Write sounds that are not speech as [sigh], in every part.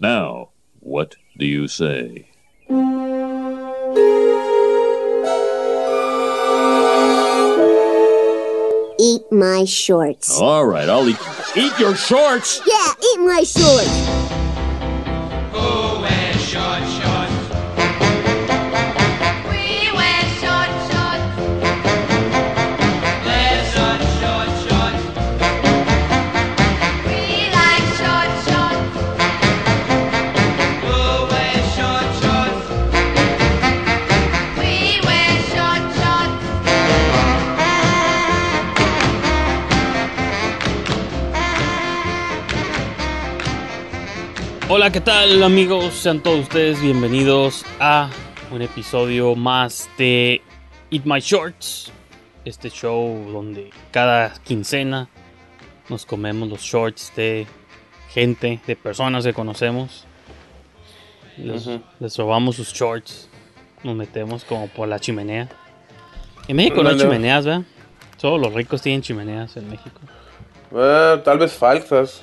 Now, what do you say? Eat my shorts. All right, I'll eat. Eat your shorts! Yeah, eat my shorts. Hola, ¿qué tal amigos? Sean todos ustedes bienvenidos a un episodio más de Eat My Shorts. Este show donde cada quincena nos comemos los shorts de gente, de personas que conocemos. Les, les robamos sus shorts. Nos metemos como por la chimenea. En México no hay No, chimeneas, ¿verdad? Solo los ricos tienen chimeneas en México. Ah, tal vez falsas.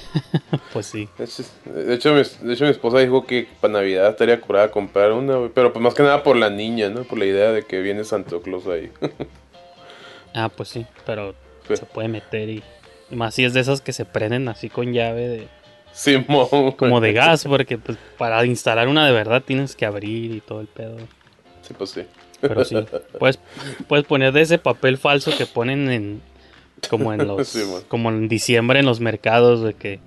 [laughs] Pues sí. De hecho, de hecho, mi, de hecho, mi esposa dijo que para Navidad estaría curada comprar una. Pero pues más que nada por la niña, ¿no? Por la idea de que viene Santo Claus ahí. [laughs] Ah, pues sí, pero Sí. se puede meter y, y más si es de esas que se prenden así con llave de Simón. como de gas, porque pues para instalar una de verdad tienes que abrir y todo el pedo. Sí, pues sí. Pero sí, [laughs] puedes, puedes poner de ese papel falso que ponen en como en [laughs] los Sí, como en diciembre en los mercados de que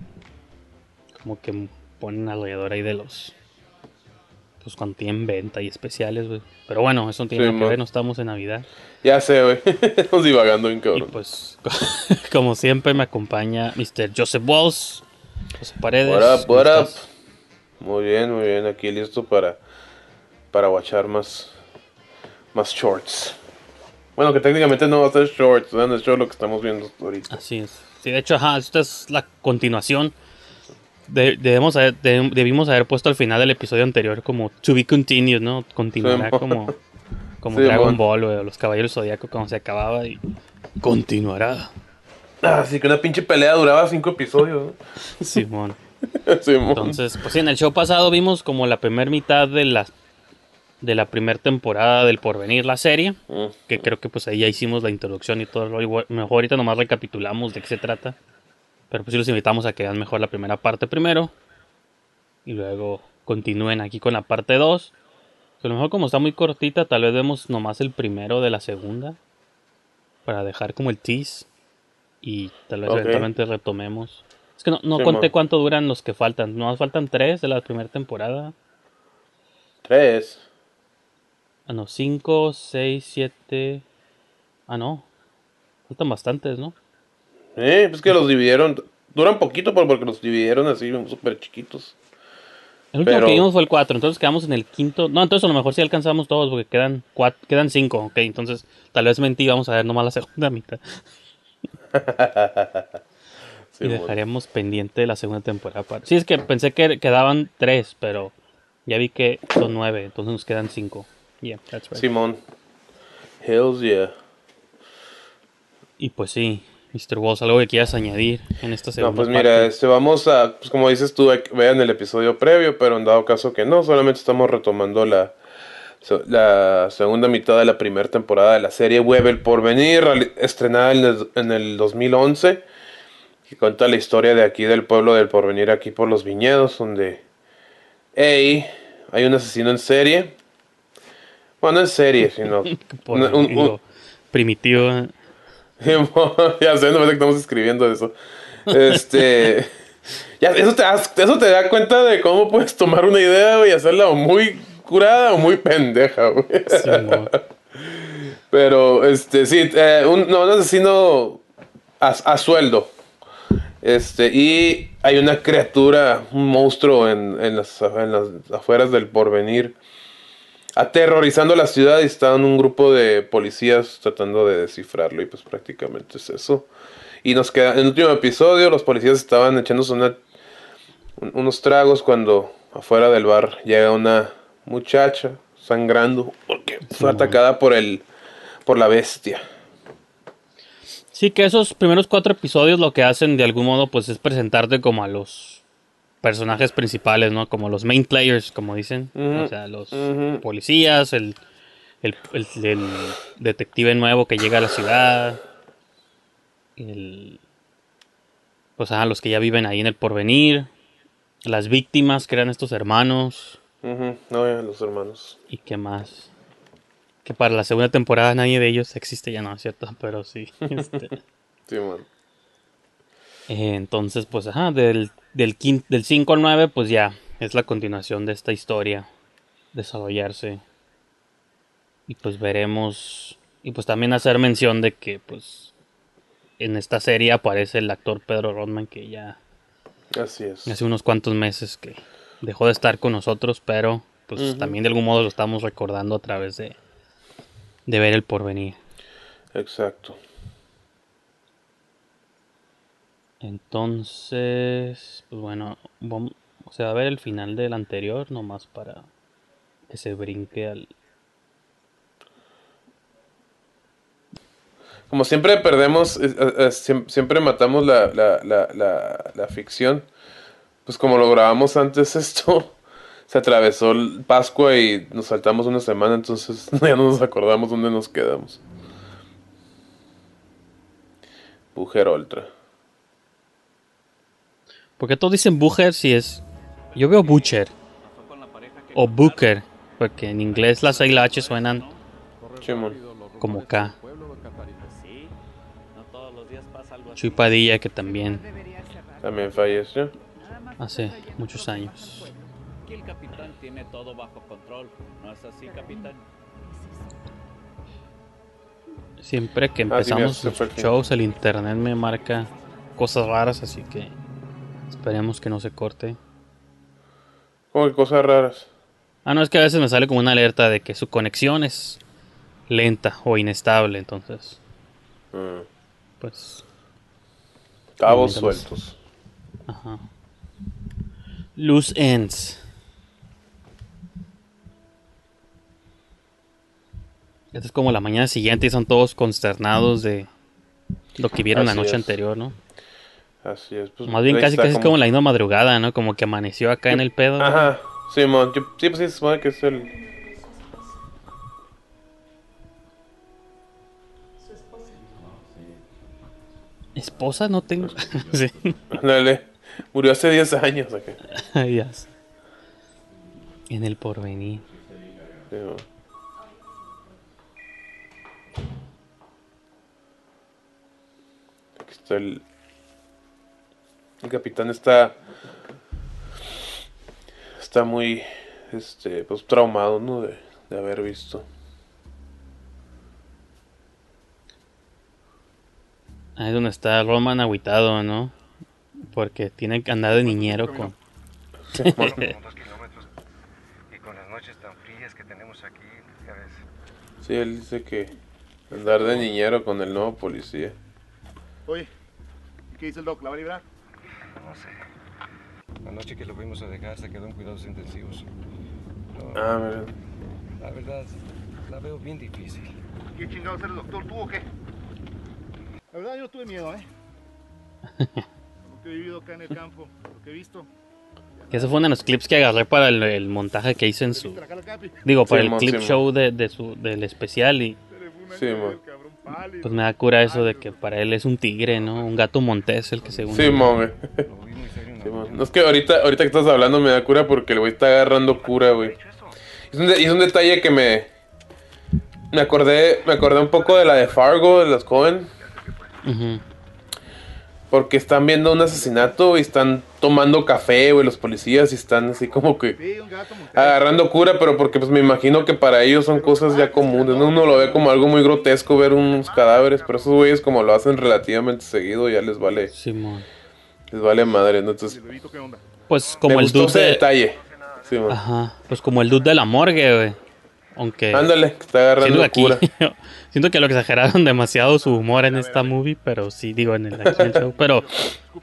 como que ponen alrededor ahí de los pues cuando tienen venta y especiales, güey. Pero bueno, eso no tiene Sí, nada que man. ver, no estamos en Navidad. Ya sé, güey. [laughs] Estamos divagando bien Y cabrón. pues, [laughs] como siempre, me acompaña Mr. Joseph Walls, José Paredes. What up, ¿cómo what up? Muy bien, muy bien. Aquí listo para, para watchar más, más shorts. Bueno, que técnicamente no va a ser shorts, ¿no? No es short lo que estamos viendo ahorita. Así es. Sí, de hecho, ajá, esta es la continuación. De- debemos haber- de- debimos haber puesto al final del episodio anterior como to be continued, ¿no? Continuará Sí, como, como Sí, Dragon mon. Ball o los Caballeros Zodíaco cuando se acababa y continuará. Ah, sí, que una pinche pelea duraba cinco episodios, Simón. Simón. [laughs] Entonces, pues sí, en el show pasado vimos como la primera mitad de la de la primera temporada del Porvenir, la serie. Que creo que pues ahí ya hicimos la introducción y todo. Igual- Mejor ahorita nomás recapitulamos de qué se trata. Pero pues sí los invitamos a que vean mejor la primera parte primero. Y luego continúen aquí con la parte 2. Que a lo mejor como está muy cortita, tal vez vemos nomás el primero de la segunda. Para dejar como el tease. Y tal vez eventualmente retomemos. Es que no, no Sí, conté man. cuánto duran los que faltan. Nomás faltan tres de la primera temporada. Tres. Ah, no, 5, 6, 7. Ah, no. Faltan bastantes, ¿no? Eh, pues que los dividieron. Duran poquito, pero porque los dividieron así, súper chiquitos. El último Pero- que vimos fue el 4, entonces quedamos en el quinto. No, entonces a lo mejor sí alcanzamos todos porque quedan cuat- quedan 5, ok. Entonces tal vez mentí, vamos a ver nomás la segunda mitad. Sí, [laughs] y mon. dejaremos pendiente la segunda temporada. para- Sí, es que pensé que quedaban 3, pero ya vi que son 9, entonces nos quedan 5. Yeah, that's right. Simón. Hells yeah. Y pues sí, Mr. Walls, algo que quieras añadir en esta segunda No, pues parte? mira, este, vamos a, pues como dices tú, vean el episodio previo, pero en dado caso que no, solamente estamos retomando la, la segunda mitad de la primera temporada de la serie Web El Porvenir, estrenada en el, en el 2011, que cuenta la historia de aquí del pueblo del Porvenir, aquí por los viñedos, donde hey, hay un asesino en serie. Bueno, no en serie, [laughs] sino... Por un- un-. ¿eh? [laughs] ya sé, no parece que estamos escribiendo eso. Este. [laughs] Ya, eso, te das- eso te da cuenta de cómo puedes tomar una idea y hacerla o muy curada o muy pendeja, güey. Pero, este, sí, eh, un, no, un asesino a, a sueldo. Este, y hay una criatura, un monstruo en, en las, en las afueras del porvenir, aterrorizando la ciudad y está un grupo de policías tratando de descifrarlo y pues prácticamente es eso. Y nos queda, en el último episodio los policías estaban echándose una- un- unos tragos cuando afuera del bar llega una muchacha sangrando porque fue atacada por el por la bestia. Sí, que esos primeros cuatro episodios lo que hacen de algún modo pues es presentarte como a los personajes principales, ¿no? Como los main players, como dicen. O sea, los policías, el, el, el- el detective nuevo que llega a la ciudad. El, pues ajá, los que ya viven ahí en el porvenir. Las víctimas que eran estos hermanos. Ujú, No, ya, los hermanos. ¿Y qué más? Que para la segunda temporada nadie de ellos existe ya, no, cierto, [laughs] pero sí. este, [laughs] Sí, man. Eh, entonces, pues, ajá, del, del, del 5 al 9, pues ya es la continuación de esta historia desarrollarse. Y pues veremos. Y pues también hacer mención de que, pues, en esta serie aparece el actor Pedro Rodman, que ya Así es. hace unos cuantos meses que dejó de estar con nosotros, pero pues también de algún modo lo estamos recordando a través de, de ver el porvenir. Exacto. Entonces, pues bueno, vamos, o sea, a ver el final del anterior, nomás para que se brinque al... Como siempre perdemos, eh, eh, siem- siempre matamos la, la, la, la, ficción. Pues como lo grabamos antes [laughs] esto, se atravesó el Pascua y nos saltamos una semana, entonces [laughs] ya no nos acordamos dónde nos quedamos. Bujer Ultra. ¿Por qué todos dicen Booker si es... Yo veo Butcher o Booker, porque en inglés las I y la H suenan como K. Chuy Padilla, que también También falleció. hace muchos años. Aquí el capitán tiene todo bajo control. ¿No es así, capitán? Siempre que Ah, empezamos los shows, el internet me marca cosas raras, así que esperemos que no se corte. Como que cosas raras. Ah, no, es que a veces me sale como una alerta de que su conexión es lenta o inestable, entonces, Mm. pues, Cabos sueltos. ajá. Loose ends. Esta es como la mañana siguiente y son todos consternados de lo que vieron la Así noche es. anterior, ¿no? Así es. Pues, Más bien casi casi es como la misma madrugada, ¿no? Como que amaneció acá en el pedo. Ajá. Simón. Yo- Sí, pues sí, se supone que es el... Esposa no tengo. [laughs] sí. Dale. Murió hace 10 años. acá. Sé. En el porvenir. Sí, man. Aquí está el... El capitán está... Está muy... Este, pues traumado, ¿no? De, de haber visto. Ahí es donde está Roman agüitado, ¿no? Porque tiene que andar de niñero con. [laughs] Y con las noches tan frías que tenemos aquí, ya ves. Sí, él dice que andar de niñero con el nuevo policía. Oye, ¿y qué dice el doc? ¿La va a librar? No sé. La noche que lo fuimos a dejar se quedó en cuidados intensivos. No, Ah, mira. La verdad, la veo bien difícil. ¿Qué chingados eres doctor? ¿Tú o qué? La verdad yo no tuve miedo, ¿eh? [laughs] Lo que he vivido acá en el campo, lo que he visto. Que esos fueron los clips que agarré para el, el montaje que hice en su. Digo, para el clip show de, de su, del especial. Y fue Sí, cara pues me da cura eso de que para él es un tigre, ¿no? Un gato montés el que según. La Simón. mañana. No es que ahorita, ahorita que estás hablando me da cura porque el güey está agarrando cura, güey. Es un, de- y es un detalle que me. Me acordé, me acordé un poco de la de Fargo, de los Cohen. Ujú. Porque están viendo un asesinato y están tomando café, güey, los policías y están así como que agarrando cura, pero porque pues me imagino que para ellos son cosas ya comunes, ¿no? Uno lo ve como algo muy grotesco ver unos cadáveres, pero esos güeyes como lo hacen relativamente seguido ya les vale, Simón. les vale madre, ¿no? ¿Y Entonces? Pues como me el gustó dude ese de. detalle. Sí. Ajá. Pues como el dude de la morgue, güey. Aunque. Ándale, que está agarrando cura. [laughs] siento que lo exageraron [laughs] demasiado su humor en esta movie, pero sí, digo, en el, [laughs] aquí en el show. Pero,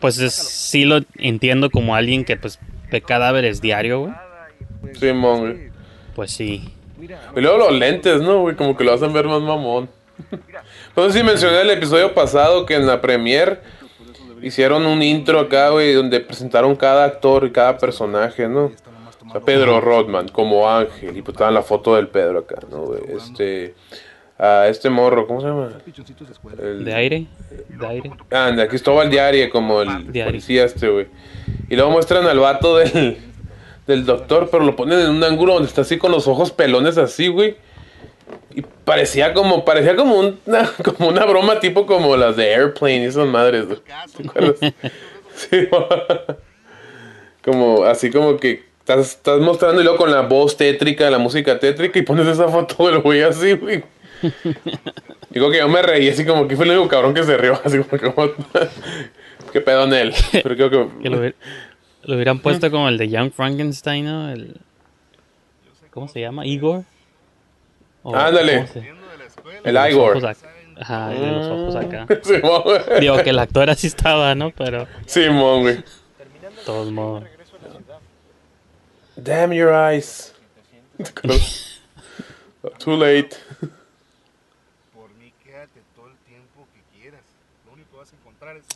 pues es- sí lo entiendo como alguien que, pues, ve cadáveres diario, güey. Simón, güey. Pues sí. Y luego los lentes, ¿no, güey? Como que lo hacen ver más mamón. [laughs] No sé si mencioné el episodio pasado que en la premier hicieron un intro acá, güey, donde presentaron cada actor y cada personaje, ¿no? O sea, Pedro Rodman como Ángel, y pues estaba la foto del Pedro acá, ¿no, güey? Este, a este morro, ¿cómo se llama? El- ¿De aire? ¿De aire? Anda, Cristóbal Diarie como el policía este, güey. Y luego muestran al vato del, del doctor, pero lo ponen en un ángulo donde está así con los ojos pelones así, güey. Y parecía como, parecía como una, [laughs] como una broma tipo como las de Airplane y esas madres, güey. ¿Te acuerdas? [laughs] Sí, como, así como que estás, estás mostrando y luego con la voz tétrica, la música tétrica y pones esa foto del güey así, güey. [laughs] Digo que yo me reí así como que fue el único cabrón que se rió, [laughs] así como que como- qué pedo en él. [laughs] Pero creo que, Que lo, hubiera- lo hubieran puesto como el de Young Frankenstein, ¿no? El, ¿Cómo se llama? ¿Igor? Ándale. ¿cómo se- el los Igor. Ajá, de los ojos acá. Simón, güey. Digo que el actor así estaba, ¿no? Pero Simón, güey. todos modos. Damn your eyes. Too late. Por mí, quédate todo el tiempo que quieras. Lo único que vas a encontrar es una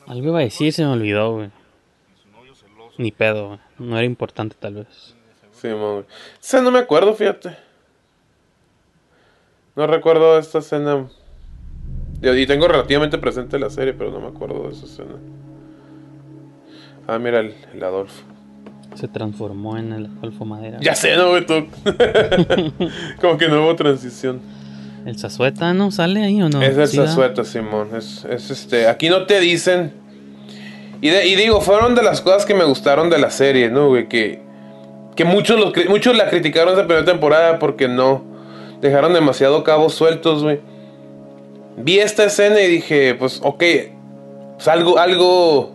Algo iba a decir, se me olvidó, güey. y su novio celoso. Ni pedo, güey. No era importante tal vez. Simón, güey. Esa no me acuerdo, fíjate. No recuerdo esta escena. Y y tengo relativamente presente la serie, pero no me acuerdo de esa escena. Ah, mira el, el Adolfo. Se transformó en el Adolfo Madera. Ya sé, ¿no, güey? Tú- [laughs] Como que no hubo transición. ¿El Zazueta no sale ahí o no? es el. Zazueta, Simón. Es, es este. Aquí no te dicen. Y, de- y digo, fueron de las cosas que me gustaron de la serie, ¿no, güey? Que, que muchos, los, muchos la criticaron esa primera temporada porque no. Dejaron demasiado cabos sueltos, güey. Vi esta escena y dije, pues, ok. Pues algo, algo.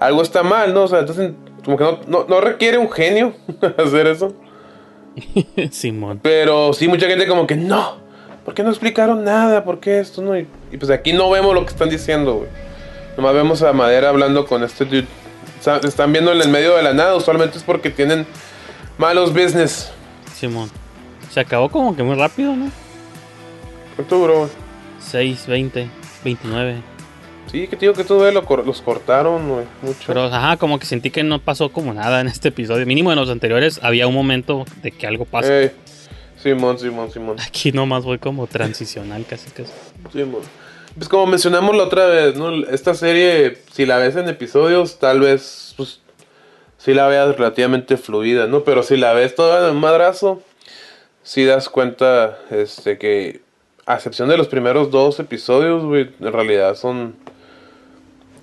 Algo está mal, ¿no? O sea, entonces, como que no, no, no requiere un genio [laughs] hacer eso. [laughs] Simón. Pero sí, mucha gente como que no. ¿Por qué no explicaron nada? ¿Por qué esto no? Y, y pues aquí no vemos lo que están diciendo, güey. Nomás vemos a Madera hablando con este dude. Están viendo en el medio de la nada. Usualmente es porque tienen malos business. Simón. Se acabó como que muy rápido, ¿no? ¿Cuánto duró? güey? 6, 20, 29. Sí, que te digo que todo lo cor- los cortaron, güey. Mucho. Pero, ajá, como que sentí que no pasó como nada en este episodio. Mínimo en los anteriores había un momento de que algo pasa. Ey, Simón, Simón, Simón. Aquí nomás fue como transicional casi casi. Simón. Pues como mencionamos la otra vez, ¿no? Esta serie, si la ves en episodios, tal vez, pues, si la veas relativamente fluida, ¿no? Pero si la ves toda de un madrazo, si das cuenta, este, que, a excepción de los primeros dos episodios, güey, en realidad son,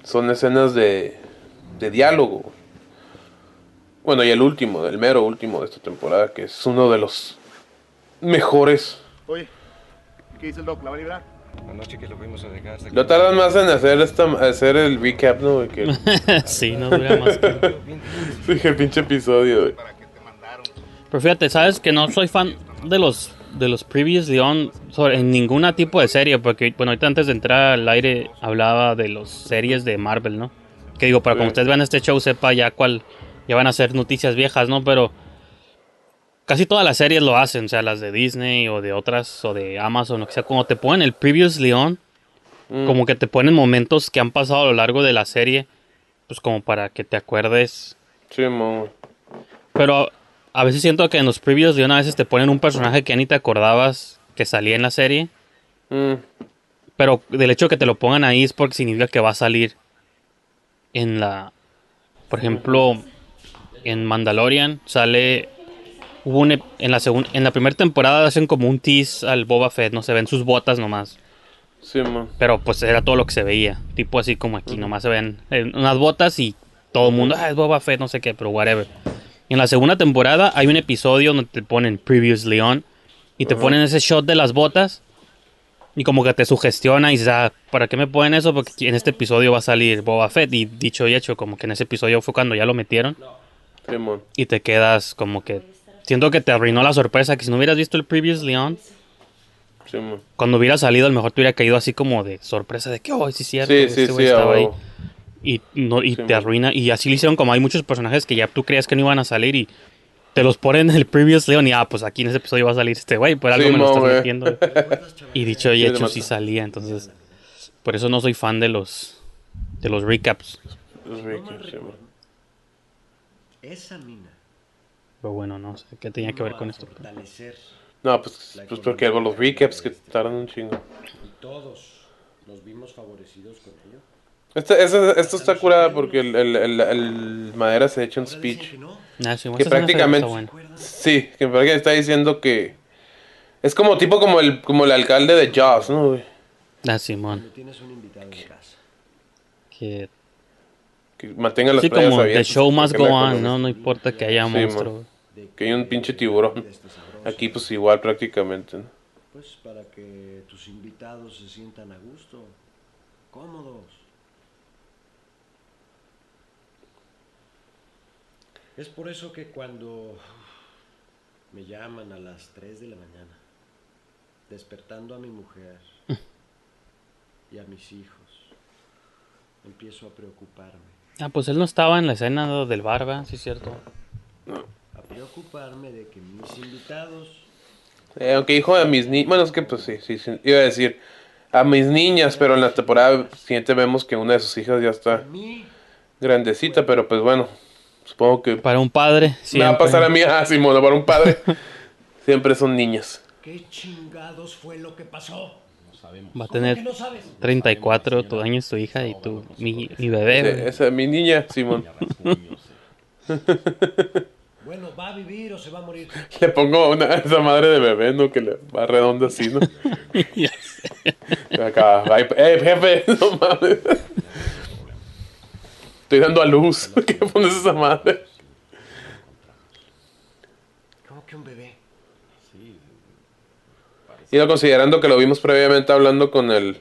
son escenas de, de diálogo. Bueno, y el último, el mero último de esta temporada, que es uno de los mejores. Oye, ¿qué dice el doc? ¿La va a librar? Anoche que lo fuimos a dejar. se Lo quedó- tardan más en hacer esta, hacer el recap, ¿no? Que el, [laughs] sí, no dura más que... [laughs] sí, que el pinche episodio, güey. ¿Para qué te mandaron? Pero fíjate, sabes que no soy fan de los de los previous Leon sobre en ninguna tipo de serie, porque bueno, ahorita antes de entrar al aire hablaba de las series de Marvel, ¿no? Que digo, para Sí. cuando ustedes vean este show sepa ya cuál ya van a ser noticias viejas, ¿no? Pero casi todas las series lo hacen, o sea, las de Disney o de otras o de Amazon, o que sea, como te ponen el previous Leon, Mm. como que te ponen momentos que han pasado a lo largo de la serie, pues como para que te acuerdes Sí, güey. pero a veces siento que en los previews de una vez te ponen un personaje que ni te acordabas que salía en la serie. Mm, Pero del hecho de que te lo pongan ahí es porque significa que va a salir en la... Por ejemplo, en Mandalorian sale... Hubo un en la segun- en la primera temporada hacen como un tease al Boba Fett, no se ven sus botas nomás. sí, mo. Pero pues era todo lo que se veía. Tipo así como aquí, nomás se ven eh, unas botas y todo el mundo, ah, es Boba Fett, no sé qué, pero whatever. En la segunda temporada hay un episodio donde te ponen Previously On y te ponen ese shot de las botas y como que te sugestiona y dices, ah, ¿para qué me ponen eso? Porque en este episodio va a salir Boba Fett y dicho y hecho, como que en ese episodio fue cuando ya lo metieron Sí, mo. y te quedas como que... Siento que te arruinó la sorpresa, que si no hubieras visto el Previously On, Sí, mo. cuando hubiera salido, a lo mejor te hubiera caído así como de sorpresa de que, oh, sí es cierto, Sí, este sí, güey sí, estaba ahí. Y, no, y Sí, te man. arruina. Y así lo hicieron como hay muchos personajes que ya tú creías que no iban a salir y te los ponen en el previous Leon y ah, pues aquí en ese episodio va a salir este güey, por algo Sí, me lo estás metiendo. [laughs] Y dicho y hecho sí salía, entonces por eso no soy fan de los de los recaps. Los recaps, sí. Esa mina Pero bueno, no sé qué tenía que ver con esto. fortalecer No, pues, pues porque hago los recaps que tardan un chingo. y todos nos vimos favorecidos con ello. Esta, esto está curada porque el, el, el, el Madera se echa un speech. Ah, sí, Que prácticamente- está buena. Sí, que prácticamente está diciendo que. Es como tipo como el, como el alcalde de Jaws, ¿no, güey? Ah, Simón. Tienes un invitado en casa. Que, Que mantenga las sí, playas como the abiertas. show must go la on, ¿no? No importa que haya Sí, monstruos. Que hay un pinche tiburón. Aquí pues igual prácticamente, ¿no? Pues para que tus invitados se sientan a gusto, cómodos. Es por eso que cuando me llaman a las 3 de la mañana, despertando a mi mujer [laughs] y a mis hijos, empiezo a preocuparme. Ah, pues él no estaba en la escena ¿no? del barba, sí es cierto. A preocuparme de que mis invitados Eh, aunque hijo de mis niñas. Bueno, es que pues sí, sí, sí, Iba a decir a mis niñas, pero en la temporada siguiente vemos que una de sus hijas ya está a mí grandecita, pero pues bueno, supongo que Para un padre, me va a pasar a mí, [laughs] ah, Simón, para un padre. [laughs] Siempre son niñas. ¿Qué chingados fue lo que pasó? Va a ¿Cómo tener que no sabes? 34 tu años tu hija y tu mi, mi bebé. Eh. Esa es mi niña, Simón. Bueno, ¿va a vivir o se va a morir? Le pongo una, esa madre de bebé, ¿no? Que le va redonda así, ¿no? Ya sé. Acá, eh, jefe, no mames. Estoy dando a luz. ¿Qué pones esa madre? ¿Cómo que un bebé? Y no considerando que lo vimos previamente hablando con el.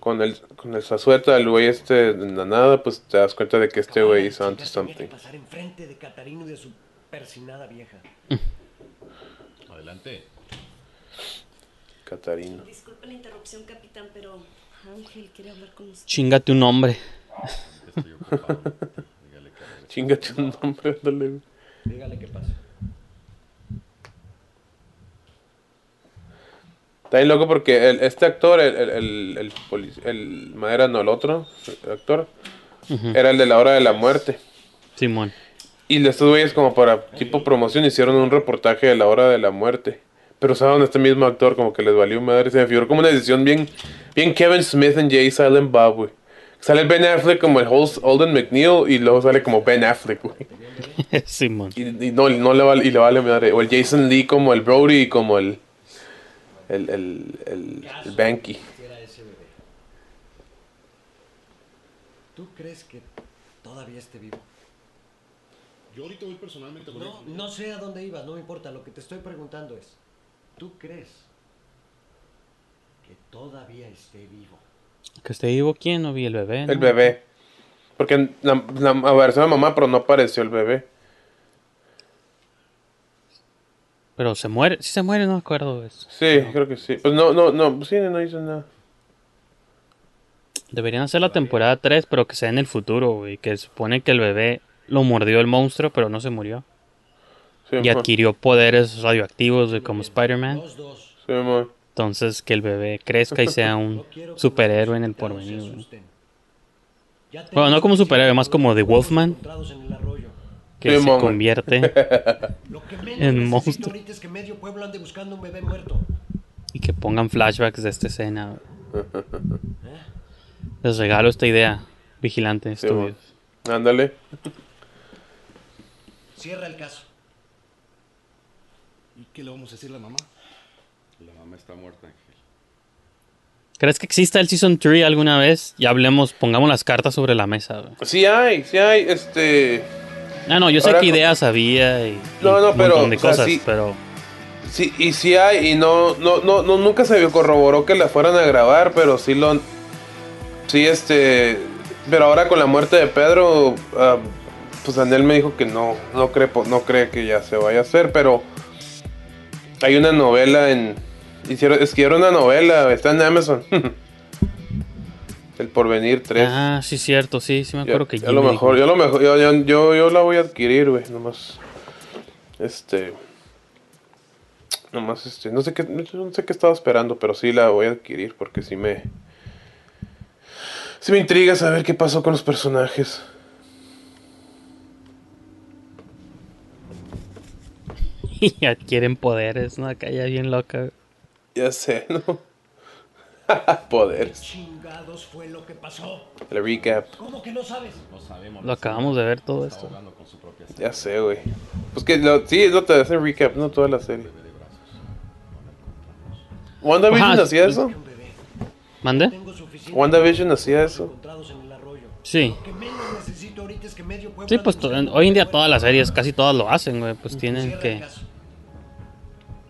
Con el, con el Zazueta, el güey este de la nada, pues te das cuenta de que este güey hizo antes que something. pasar enfrente de Catarino y de su persinada vieja. Adelante. Catarino. Disculpe la interrupción, capitán, pero Ángel quiere hablar con usted. Chingate un nombre. Estoy ocupado. [laughs] Dígale que. Chingate un nombre, ándale, güey. Dígale qué pasa. Está bien loco porque el- este actor, el, el, el, el, Madera, no, el otro el actor, era el de la hora de la muerte. Simón. Y estos güeyes como para tipo promoción hicieron un reportaje de la hora de la muerte. Pero usaron este mismo actor como que les valió madre. Se me figuró como una edición bien, bien Kevin Smith en Jay Silent Bob, güey. Sale Ben Affleck como el host Holden McNeil y luego sale como Ben Affleck, güey. [laughs] Simón. Y, y no, no le vale, y le vale madre. O el Jason Lee como el Brody y como el... El, el, el, el Banky. Era ese bebé. ¿Tú crees que todavía esté vivo? Yo ahorita voy personalmente con No, no sé a dónde ibas, no me importa. Lo que te estoy preguntando es, ¿tú crees que todavía esté vivo? Que esté vivo quién, no vi el bebé. ¿no? El bebé. Porque la, la, apareció la mamá, pero no apareció el bebé. Pero se muere, si se muere, no me acuerdo. de eso. Sí, creo que sí. Pues no, no, no, sí, no hizo nada. Deberían hacer la temporada 3, pero que sea en el futuro, güey. Que supone que el bebé lo mordió el monstruo, pero no se murió. Sí, Y adquirió poderes radioactivos güey, como Spider-Man. Sí. Entonces que el bebé crezca y sea un [laughs] superhéroe en el porvenir. güey. Bueno, no como superhéroe, más como The Wolfman. encontrados en el arroyo. Que Sí, se convierte [laughs] Lo que menos En necesito monstruo. ahorita es que medio pueblo ande buscando un bebé muerto. y que pongan flashbacks de esta escena. [laughs] Les regalo esta idea, Vigilante Sí, Studios. Ándale. Cierra el caso. ¿Y qué le vamos a decir a la mamá? La mamá está muerta, Ángel. ¿Crees que exista el Season 3 alguna vez? Y hablemos, pongamos las cartas sobre la mesa. güey. Sí hay, sí hay, este... Ah, no, yo sé Ahora que ideas había y, No, no, un pero, montón de o sea, cosas, sí. pero Sí, y sí hay, y no, no, no, no, nunca se corroboró que la fueran a grabar, pero sí lo... Sí, este... Pero ahora con la muerte de Pedro, ah, pues Daniel me dijo que no, no cree, no cree que ya se vaya a hacer, pero... Hay una novela en... Hicieron, escribieron una novela, está en Amazon. [laughs] El Porvenir 3. Ah, sí, cierto, sí, sí me acuerdo que ya lo mejor, dijo. yo lo mejor, yo, yo, yo, yo la voy a adquirir, güey, nomás. Este. Nomás este. No sé qué. No sé qué estaba esperando, pero sí la voy a adquirir porque sí me. Sí me intriga saber qué pasó con los personajes. [laughs] Y adquieren poderes, ¿no? Acá ya bien loca. Ya sé, [laughs] ¿no? [laughs] Poderes. Chingados fue lo que pasó. El recap. ¿Cómo que no sabes? No sabemos. Lo acabamos de ver todo esto. Ya sé, güey. Pues que lo, sí, es lo te hace recap, no toda la serie. ¿WandaVision hacía eso? ¿Mande? ¿WandaVision hacía eso? Sí. Que que Sí, pues hoy en día todas las series, casi todas lo hacen, güey. Pues tienen que...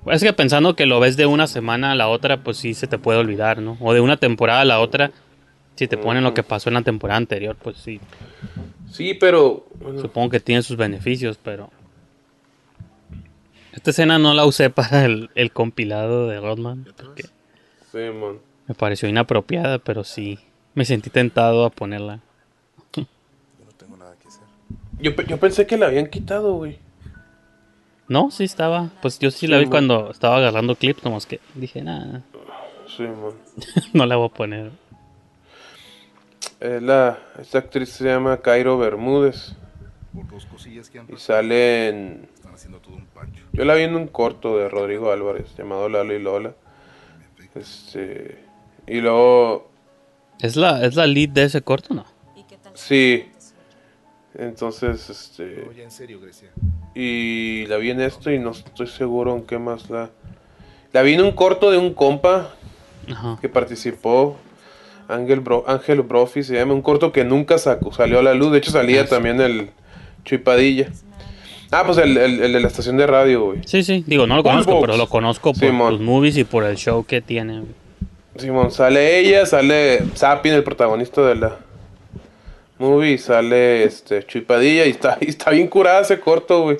Es que pensando que lo ves de una semana a la otra, pues sí se te puede olvidar, ¿no? O de una temporada a la otra, si te ponen lo que pasó en la temporada anterior, pues sí. Sí, pero. bueno, Supongo que tiene sus beneficios, pero... Esta escena no la usé para el, el compilado de Rodman, porque sí, man. me pareció inapropiada, pero sí me sentí tentado a ponerla. Yo, pe- yo pensé que la habían quitado, güey. No, sí estaba. Pues yo sí la vi cuando estaba agarrando clips, nomás que dije, nada, Sí, man. [laughs] no la voy a poner. Es la, esta actriz se llama Cairo Bermúdez. Por dos cosillas que han Y pasado. sale en. Están haciendo todo un pancho. Yo la vi en un corto de Rodrigo Álvarez llamado Lalo y Lola. Este. Y luego. ¿Es la, ¿Es la lead de ese corto no? Sí. Entonces, este. No, ya en serio, Grecia. Y la vi en esto y no estoy seguro en qué más la. La vi en un corto de un compa Ajá. que participó. Ángel, Bro, Ángel Brofi se llama. Un corto que nunca sacó, salió a la luz. De hecho, salía sí. también el Chuipadilla. Ah, pues el, el- el de la estación de radio, güey. Sí, sí, digo, no lo conozco, Box. pero lo conozco por Simón. los movies y por el show que tiene. Simón, sale ella, sale Sapin, el protagonista de la movie, y sale este Chuipadilla y está, [laughs] y está bien curada ese corto, güey.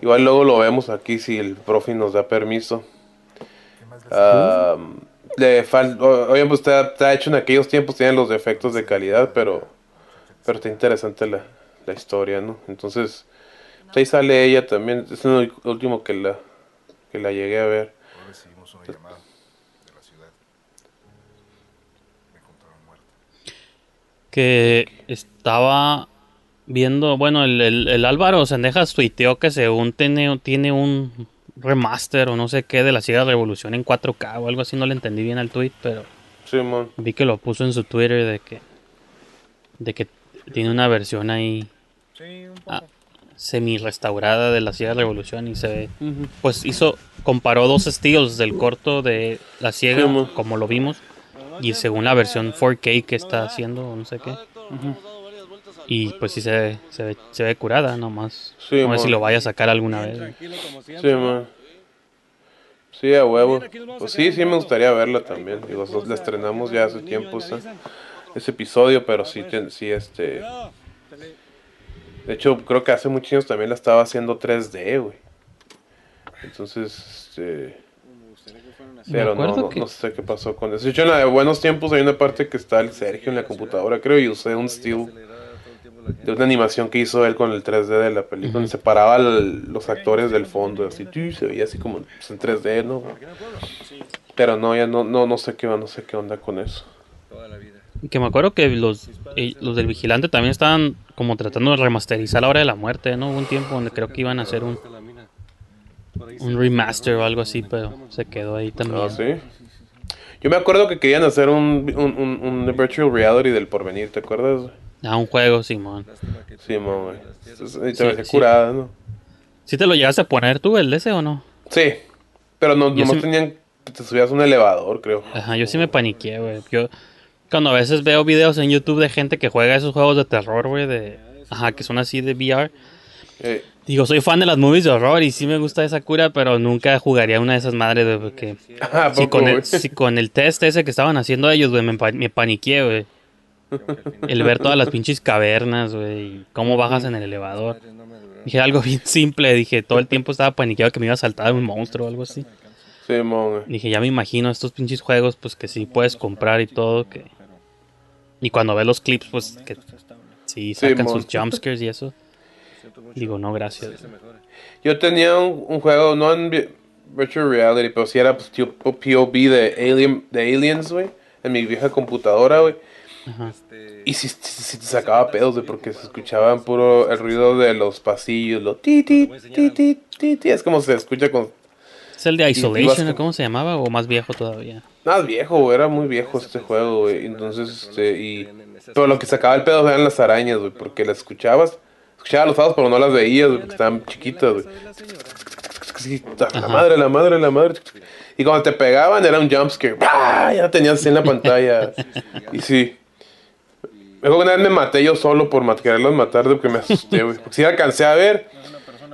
Igual luego lo vemos aquí si el profe nos da permiso. Ah, le fal- o- Oye, pues está, está hecho en aquellos tiempos, tienen los defectos de calidad, pero, pero está interesante la, la historia, ¿no? Entonces, pues ahí sale ella también, es el último que la, que la llegué a ver. Que estaba viendo, bueno, el, el, el Álvaro Sendejas tuiteó que según tiene, tiene un remaster o no sé qué de la Ciega Revolución en 4K o algo así, no le entendí bien al tweet, pero vi que lo puso en su Twitter de que de que tiene una versión ahí Sí, un poco. ah, semi restaurada de la Ciega Revolución y se ve pues hizo comparó dos estilos del corto de la ciega Sí, como lo vimos y según la versión 4K que está haciendo o no sé qué y pues sí se ve, se ve, se ve curada nomás Sí, no sé si lo vaya a sacar alguna vez Sí, man. Sí, a huevo. Pues sí, sí me gustaría verla también. Digo, nosotros la estrenamos ya hace tiempo ese episodio, pero sí, sí, este... De hecho, creo que hace muchos años también la estaba haciendo 3D, güey. Entonces, este... Pero no, no, que- no sé qué pasó con eso. De hecho, en la de Buenos Tiempos hay una parte que está el Sergio en la computadora, creo, y usé un still de una animación que hizo él con el 3D de la película, donde separaba al- los actores del fondo, así, se veía así como pues, en 3D, ¿no? Pero no, ya no, no, no sé qué, no sé qué onda con eso. Que me acuerdo que los, eh, los del vigilante también estaban como tratando de remasterizar la hora de la muerte, ¿no? Hubo un tiempo donde creo que iban a hacer un, un remaster o algo así, pero se quedó ahí también. Ah, sí. Yo me acuerdo que querían hacer un, un, un, un virtual reality del porvenir, ¿te acuerdas? Ah, un juego, Simón. Sí, mo, güey. Y Sí, te ves sí. curada, ¿no? ¿Sí te lo llegaste a poner tú, el ese o no? Sí, pero no, nomás sí- tenían que te subías un elevador, creo. Ajá, yo sí me paniqué, güey. Yo cuando a veces veo videos en YouTube de gente que juega esos juegos de terror, güey, de... Ajá, que son así de VR. Eh, Digo, soy fan de las movies de horror y sí me gusta esa cura, pero nunca jugaría una de esas madres, güey, porque... ¿A Si con, el, si con el test ese que estaban haciendo ellos, güey, me, me paniqué, güey. El ver todas las pinches cavernas, güey, y cómo bajas en el elevador. Dije algo bien simple, dije, todo el tiempo estaba paniqueado que me iba a saltar un monstruo o algo así. Sí. Dije, ya me imagino estos pinches juegos, pues que sí puedes comprar y todo, que... Y cuando ves los clips, pues que sí sacan mon. sus jumpscares y eso. Digo, no, gracias. Yo tenía un, un juego, no en vi- virtual reality, pero sí era pues, tipo POV de, Alien, de Aliens, güey, en mi vieja computadora, güey. Ajá. Y sí, sí te sacaba pedos, güey, porque se escuchaban puro el ruido de los pasillos, lo ti, ti, ti, ti, ti, ti. Es como se escucha con... Es el de Isolation, con- ¿cómo se llamaba? O más viejo todavía. Más viejo, güey, era muy viejo este juego, güey. Entonces, este, y... Pero lo que sacaba el pedo eran las arañas, güey, porque las escuchabas. Escuchabas los fados, pero no las veías, porque estaban chiquitas, güey. La madre, la madre, la madre. Y cuando te pegaban era un jumpscare. Ya tenías así en la pantalla. [laughs] Y sí. Me acuerdo que una vez me maté yo solo por mat- quererlos matar porque me asusté, güey. Porque sí alcancé a ver.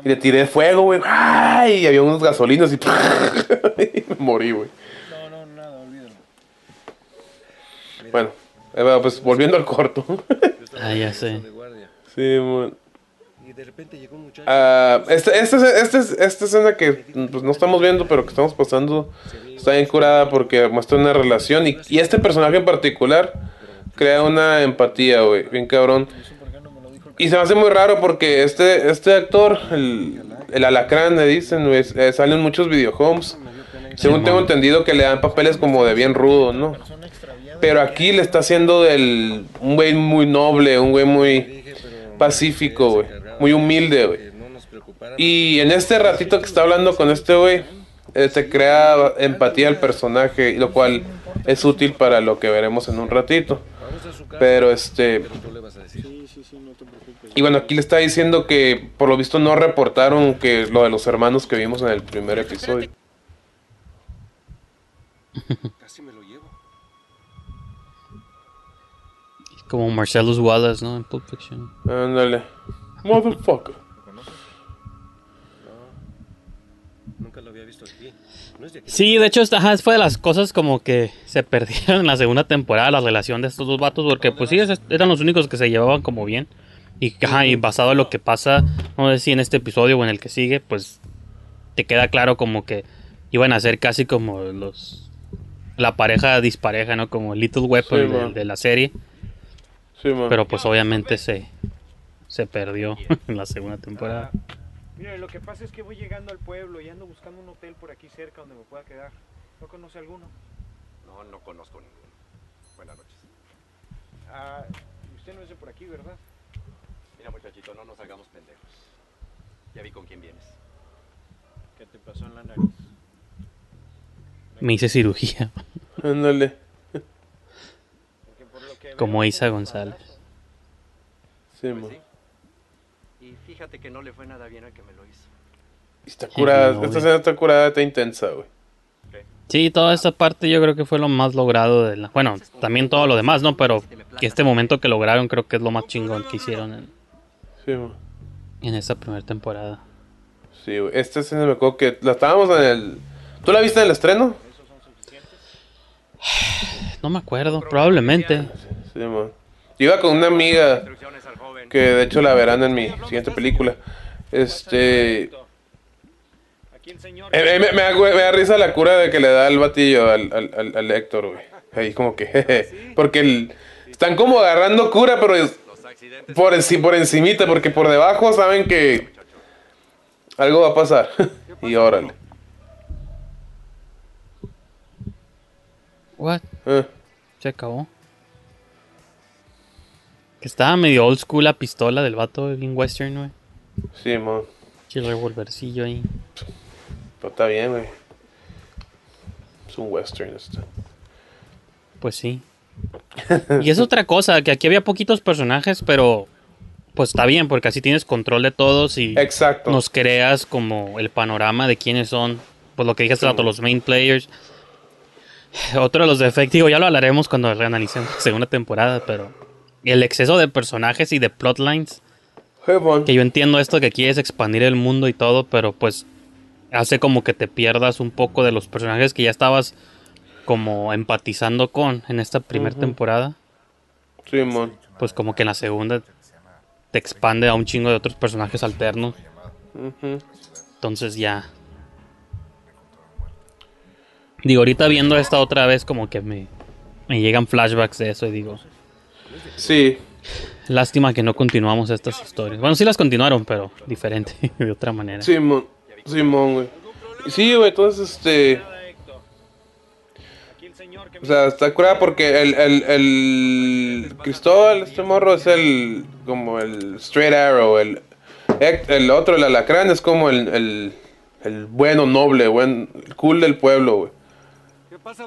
Y le tiré fuego, güey. Y había unos gasolinos y, y [laughs] me morí, güey. No, no, nada, olvídalo. Bueno, bueno, pues volviendo al corto. Ah, ya sé. Sí, mon. De repente llegó un muchacho. Ah, esta, esta, esta, esta escena que pues, no estamos viendo, pero que estamos pasando, está bien curada porque muestra una relación. Y, y este personaje en particular crea una empatía, güey, bien cabrón. Y se me hace muy raro porque este, este actor, el, el alacrán, le dicen, güey, eh, sale en muchos videohomes. Según tengo entendido que le dan papeles como de bien rudo, ¿no? Pero aquí le está haciendo del, un güey muy noble, un güey muy pacífico, güey. Muy humilde, güey. Y en este ratito que está hablando con este güey, eh, te crea empatía al personaje, lo cual es útil para lo que veremos en un ratito. Pero este... Y bueno, aquí le está diciendo que por lo visto no reportaron que lo de los hermanos que vimos en el primer episodio. Casi me lo llevo. Como Marcellus Wallace, ¿no? En Pulp Fiction. Ándale. Motherfucker. Nunca lo había visto aquí. No es de aquí. Sí, de hecho, esta- ajá, fue de las cosas como que se perdieron en la segunda temporada, la relación de estos dos vatos, porque pues sí, eran los únicos que se llevaban como bien. Y, ajá, y basado en lo que pasa, no sé si en este episodio o en el que sigue, pues te queda claro como que iban a ser casi como los... La pareja dispareja, ¿no? Como Little Weapon Sí, de, de la serie. Sí, man. Pero pues obviamente se, se perdió [laughs] en la segunda temporada. Mire, lo que pasa es que voy llegando al pueblo y ando buscando un hotel por aquí cerca donde me pueda quedar. ¿No conoce alguno? No, no conozco ninguno. Buenas noches. Ah, usted no es de por aquí, ¿verdad? Mira, muchachito, no nos hagamos pendejos. Ya vi con quién vienes. ¿Qué te pasó en la nariz? Me hice cirugía, [laughs] Ándale. Como Isa González. Sí, Pues sí. Y fíjate que no le fue nada bien al que me lo hizo. Está curada. no, Esta escena está curada, está intensa, güey. Sí, toda esta parte yo creo que fue lo más logrado de la... Bueno, también todo lo demás, ¿no? Pero que este momento que lograron creo que es lo más chingón que hicieron en, Sí, en esta primera temporada. Sí, güey. Esta escena me acuerdo que la estábamos en el. ¿Tú la viste en el estreno? [sighs] No me acuerdo, probablemente. Sí, man. Iba con una amiga que de hecho la verán en mi siguiente película. Este. Eh, eh, me, me da, me da risa la cura de que le da el batillo al, al, al, al Héctor, güey. Ahí como que. [laughs] jeje. Porque el- están como agarrando cura, pero es- por, enci- por encimita, porque por debajo saben que algo va a pasar. [laughs] y órale. What? Eh, Se acabó. Que estaba medio old school la pistola del vato, bien western, güey. sí, man. Y el revolvercillo ahí. Pero está bien, güey. Es un western esto. Pues sí. [laughs] Y es otra cosa, que aquí había poquitos personajes, pero pues está bien, porque así tienes control de todos y Exacto. nos creas como el panorama de quiénes son, pues lo que dije hace rato, los main players. [sighs] Otro de los defectos, digo, ya lo hablaremos cuando reanalicemos la segunda temporada, pero el exceso de personajes y de plotlines, que yo entiendo esto que quieres expandir el mundo y todo, pero pues hace como que te pierdas un poco de los personajes que ya estabas como empatizando con en esta primera temporada Sí, man. pues como que en la segunda te expande a un chingo de otros personajes alternos. Ujú. Entonces ya. Digo, ahorita viendo esta otra vez como que me, me llegan flashbacks de eso y digo, Sí. lástima que no continuamos estas historias. Bueno, sí las continuaron, pero diferente, [laughs] de otra manera. Simón. Simón, güey. Sí, güey, entonces, este. O sea, está curada porque el, el, el Cristóbal, este morro, es el. como el Straight Arrow. El, el otro, el Alacrán, es como el, el, el bueno, noble, buen, el cool del pueblo, güey.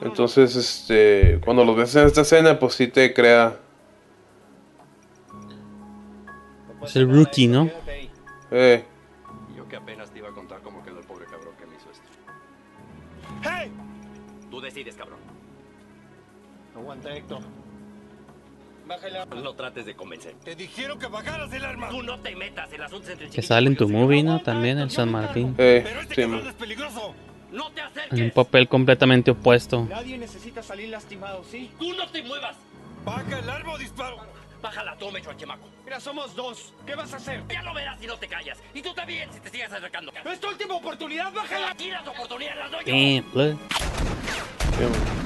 Entonces, este. Cuando los ves en esta escena, pues sí te crea. Es el rookie, ¿no? Eh. Yo que apenas te iba a contar cómo quedó el pobre cabrón que me hizo esto. ¡Hey! Tú decides, cabrón. Aguanta, Héctor. Bájale. No trates de convencer. Te dijeron que bajaras el arma. Tú no te metas en asuntos entre Que sale en tu movie, ¿no? También el San Martín. Eh, sí, man. Es peligroso. No te En un acerques. papel completamente opuesto. Nadie necesita salir lastimado, ¿sí? Tú no te muevas. Baja el arma o disparo. Bájala, tome, chamaco. Mira, somos dos. ¿Qué vas a hacer? Ya lo verás si no te callas. Y tú también si te sigues acercando. ¡Es tu última oportunidad! ¡Bájala! Aquí las oportunidades las doy yo. Eh, blood. Man.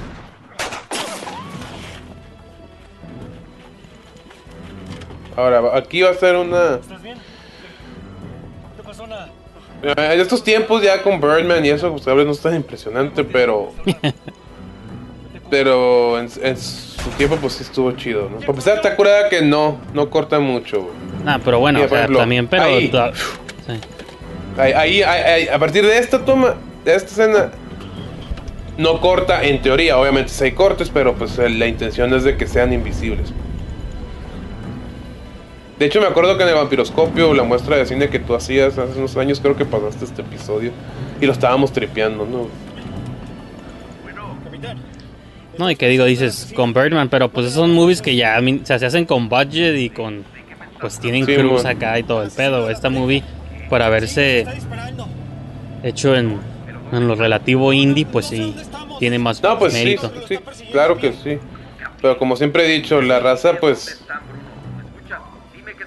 Ahora, aquí va a ser una. ¿Estás bien? ¿No te pasó nada? Eh, En estos tiempos ya con Birdman y eso, pues no es tan impresionante, pero. Pero en, en su tiempo, pues sí estuvo chido, ¿no? Por pesar, está curada que no, no corta mucho, güey. Ah, pero bueno, Mira, o por sea, ejemplo, también, pero. ahí. ta- sí. Ahí, ahí- a partir de esta toma, de esta escena, no corta en teoría. Obviamente sí hay cortes, pero pues la intención es de que sean invisibles. De hecho, me acuerdo que en el vampiroscopio, la muestra de cine que tú hacías hace unos años, creo que pasaste este episodio y lo estábamos tripeando, ¿no? No, y que digo, dices, con Birdman, pero pues esos son movies que ya o sea, se hacen con budget y con. Pues tienen Sí, mon. acá y todo el pedo. Esta movie, por haberse hecho en, en lo relativo indie, pues sí, tiene más No, pues sí, mérito. sí, claro que sí. Pero como siempre he dicho, la raza, pues.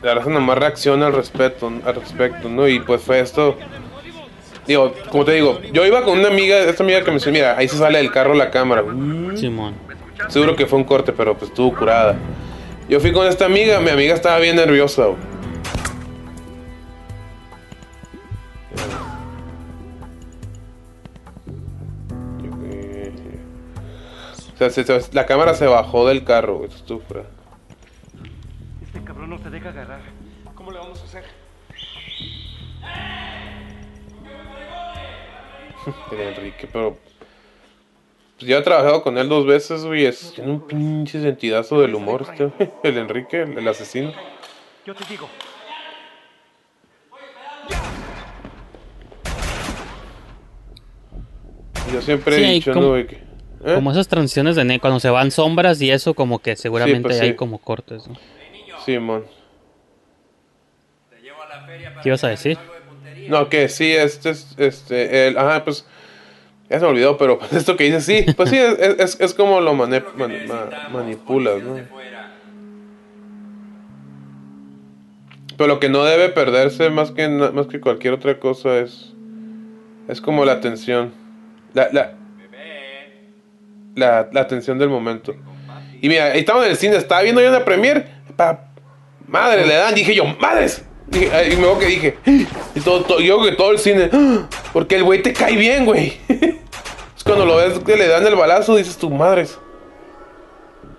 La raza nomás reacciona al respecto, al respecto, ¿no? Y pues fue esto. Digo, como te digo, yo iba con una amiga, esta amiga que me dice, mira, ahí se sale del carro la cámara. Simón. Seguro que fue un corte, pero pues estuvo curada. Yo fui con esta amiga, mi amiga estaba bien nerviosa. O sea, se- se- la cámara se bajó del carro, curada. Este cabrón no te deja agarrar. ¿Cómo le vamos a hacer? [laughs] El Enrique, pero. Pues yo he trabajado con él dos veces, güey. Es, tiene un pinche sentidazo del humor, este, güey. El Enrique, el, el asesino. Yo te digo. Yo siempre Sí, he dicho, como- ¿no, güey? que- ¿eh? Como esas transiciones de cuando se van sombras y eso, como que seguramente pues, hay sí. como cortes. ¿no? Simón. ¿Qué ibas a decir? No, que sí, este es. Este, el, ajá, pues. Ya se me olvidó, pero [laughs] esto que dice, sí, pues sí, es, es, es como lo mane- man- ma- manipulas, ¿no? Pero lo que no debe perderse más que, más que cualquier otra cosa es. Es como la atención. La, la, la, la atención del momento. Y mira, ahí estaba en el cine, estaba viendo yo una premiere. Pa, madre, le dan, dije yo, madres. Ay, y luego que dije, y todo, todo- yo que todo el cine, ¡ah! porque el güey te cae bien, güey. [laughs] es cuando lo ves que le dan el balazo, dices tu madres.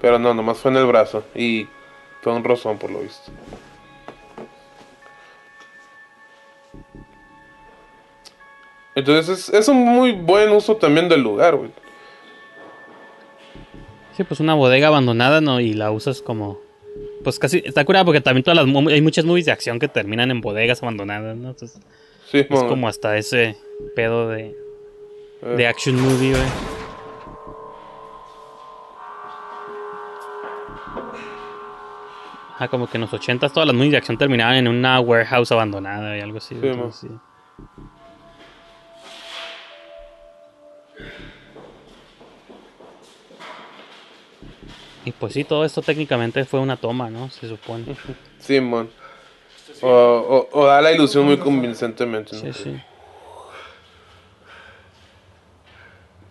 Pero no, nomás fue en el brazo. Y fue un rozón por lo visto. Entonces es, es un muy buen uso también del lugar, güey. Sí, pues una bodega abandonada, ¿no? Y la usas como... Pues casi... Está curada porque también todas las... Hay muchas movies de acción que terminan en bodegas abandonadas, ¿no? Entonces, Sí, es como hasta ese pedo de... Eh. De action movie, güey. Ah, como que en los ochentas todas las movies de acción terminaban en una warehouse abandonada y algo así. Sí, entonces, sí. Y pues sí, todo esto técnicamente fue una toma, ¿no? Se supone. [laughs] Simón. O, o, o da la ilusión muy convincentemente. ¿no? Sí, sí.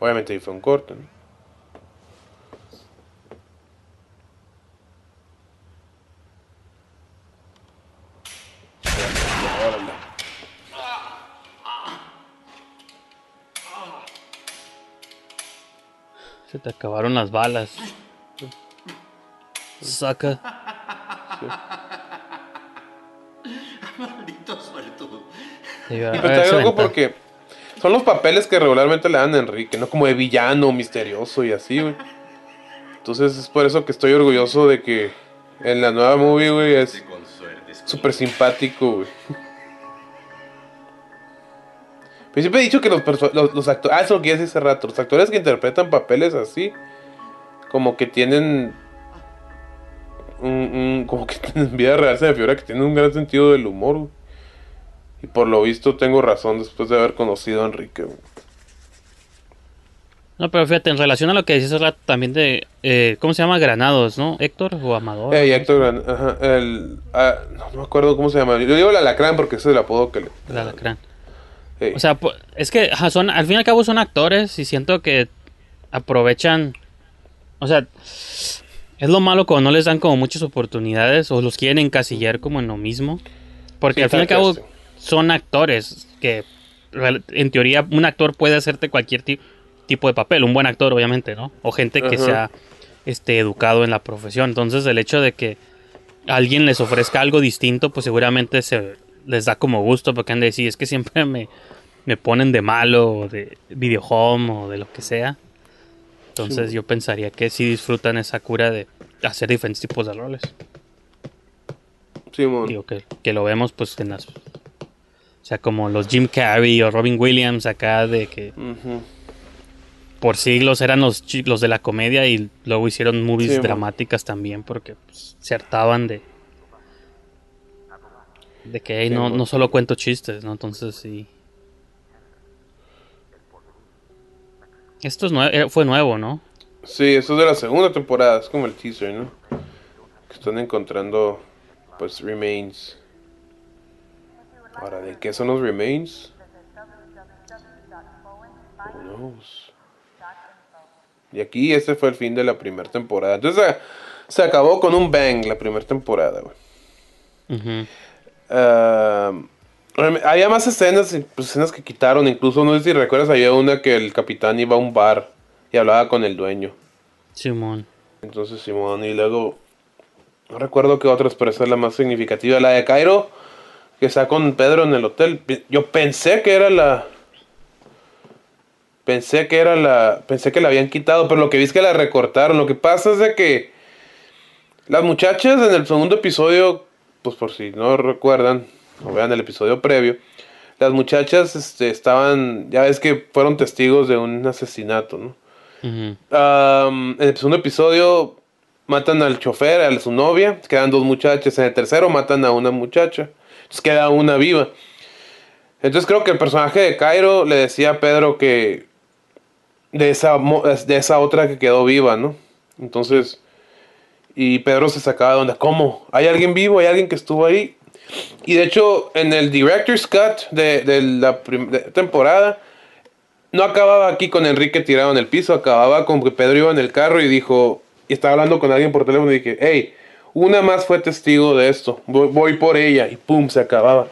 Obviamente ahí fue un corte. ¿no? Se te acabaron las balas. Saca. [laughs] Maldito suelto. Sí, Y a pues ver, está se loco aventa. porque son los papeles que regularmente le dan a Enrique, ¿no? Como de villano, misterioso y así, güey. Entonces es por eso que estoy orgulloso de que en la nueva movie, güey, es súper simpático, güey. Pero siempre he dicho que los, perso- los, los actores... Ah, eso lo que ya decía hace rato. Los actores que interpretan papeles así, como que tienen... Un, un- como que [laughs] en vida real se me figura que tienen un gran sentido del humor, güey. Y por lo visto tengo razón después de haber conocido a Enrique. güey. No, pero fíjate, en relación a lo que decías también de. eh, ¿Cómo se llama? Granados, ¿no? Héctor o Amador. Eh, Héctor Gran- ajá, el, ah, no, no me acuerdo cómo se llama. Yo digo el alacrán porque ese es el apodo que le. El alacrán. O sea, es que son, al fin y al cabo son actores y siento que aprovechan. O sea, es lo malo cuando no les dan como muchas oportunidades o los quieren encasillar como en lo mismo. Porque Sí, al fin y al cabo son actores que en teoría un actor puede hacerte cualquier ti- tipo de papel, un buen actor obviamente, ¿no? O gente que Ajá. sea este educado en la profesión. Entonces el hecho de que alguien les ofrezca algo distinto, pues seguramente se les da como gusto porque han de decir, es que siempre me, me ponen de malo o de video home o de lo que sea. Entonces Sí. yo pensaría que sí disfrutan esa cura de hacer diferentes tipos de roles. Simón. Digo que, que lo vemos pues en las... O sea, como los Jim Carrey o Robin Williams acá de que por siglos eran los los de la comedia y luego hicieron movies Sí, mo. dramáticas también porque pues, se hartaban de de que hey, Sí, no, no solo cuento chistes, ¿no? Entonces sí. Esto es nue- eh, fue nuevo, ¿no? Sí, eso es de la segunda temporada. Es como el teaser, ¿no? Que están encontrando, pues, remains. Ahora, ¿de qué son los remains? Y aquí este fue el fin de la primera temporada. Entonces se, se acabó con un bang la primera temporada, güey. Ujú. Ah, había más escenas, pues, escenas que quitaron. Incluso, no sé si recuerdas, había una que el capitán iba a un bar y hablaba con el dueño. Simón. Entonces, Simón, y luego. No recuerdo qué otras, pero esa es la más significativa. La de Cairo, que está con Pedro en el hotel. Yo pensé que era la. Pensé que era la. Pensé que la habían quitado, pero lo que vi es que la recortaron. Lo que pasa es de que. Las muchachas en el segundo episodio, pues por si no recuerdan, o vean el episodio previo, las muchachas este, estaban, ya ves que fueron testigos de un asesinato, ¿no? Am, en el segundo episodio matan al chofer, a su novia, quedan dos muchachas. En el tercero matan a una muchacha, entonces queda una viva. Entonces creo que el personaje de Cairo le decía a Pedro que de esa, de esa otra que quedó viva, ¿no? Entonces, y Pedro se sacaba de onda, ¿cómo? ¿Hay alguien vivo? ¿Hay alguien que estuvo ahí? Y de hecho, en el Director's Cut de, de la de temporada, no acababa aquí con Enrique tirado en el piso, acababa con que Pedro iba en el carro y dijo, y estaba hablando con alguien por teléfono y dije, hey, una más fue testigo de esto, voy, por ella y pum, se acababa.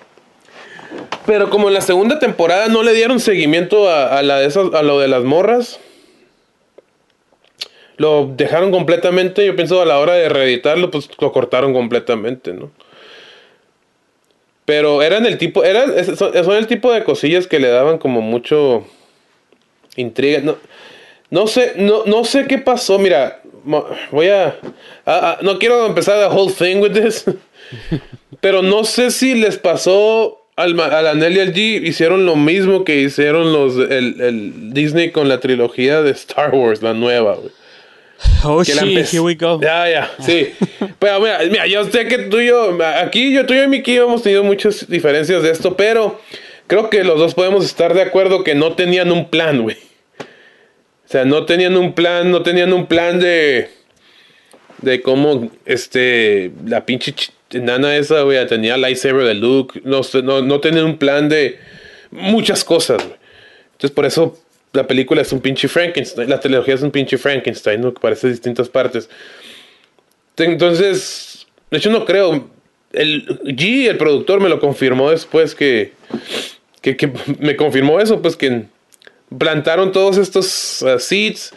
Pero como en la segunda temporada no le dieron seguimiento a, a la de a lo de las morras, lo dejaron completamente, yo pienso a la hora de reeditarlo, pues lo cortaron completamente, ¿no? Pero eran el tipo, eran, son, son el tipo de cosillas que le daban como mucho intriga. No, no sé, no, no sé qué pasó. Mira, voy a, no quiero empezar the whole thing with this, [laughs] pero no sé si les pasó al, al Anel y al G hicieron lo mismo que hicieron los el, el Disney con la trilogía de Star Wars, la nueva. güey. Oh Que shit, here we go. Ya, ya, sí. [laughs] pero mira, mira, yo sé que tú y yo, aquí yo, tú y yo y Miki hemos tenido muchas diferencias de esto, pero creo que los dos podemos estar de acuerdo que no tenían un plan, güey. O sea, no tenían un plan, no tenían un plan de. de cómo, este, la pinche ch- nana esa, güey, tenía lightsaber de Luke. No, no, no tenían un plan de muchas cosas, güey. Entonces, por eso la película es un pinche Frankenstein. La trilogía es un pinche Frankenstein, ¿no? Que parece distintas partes. Entonces, de hecho, no creo. El G, el productor, me lo confirmó después que. que, que me confirmó eso, pues que plantaron todos estos uh, seeds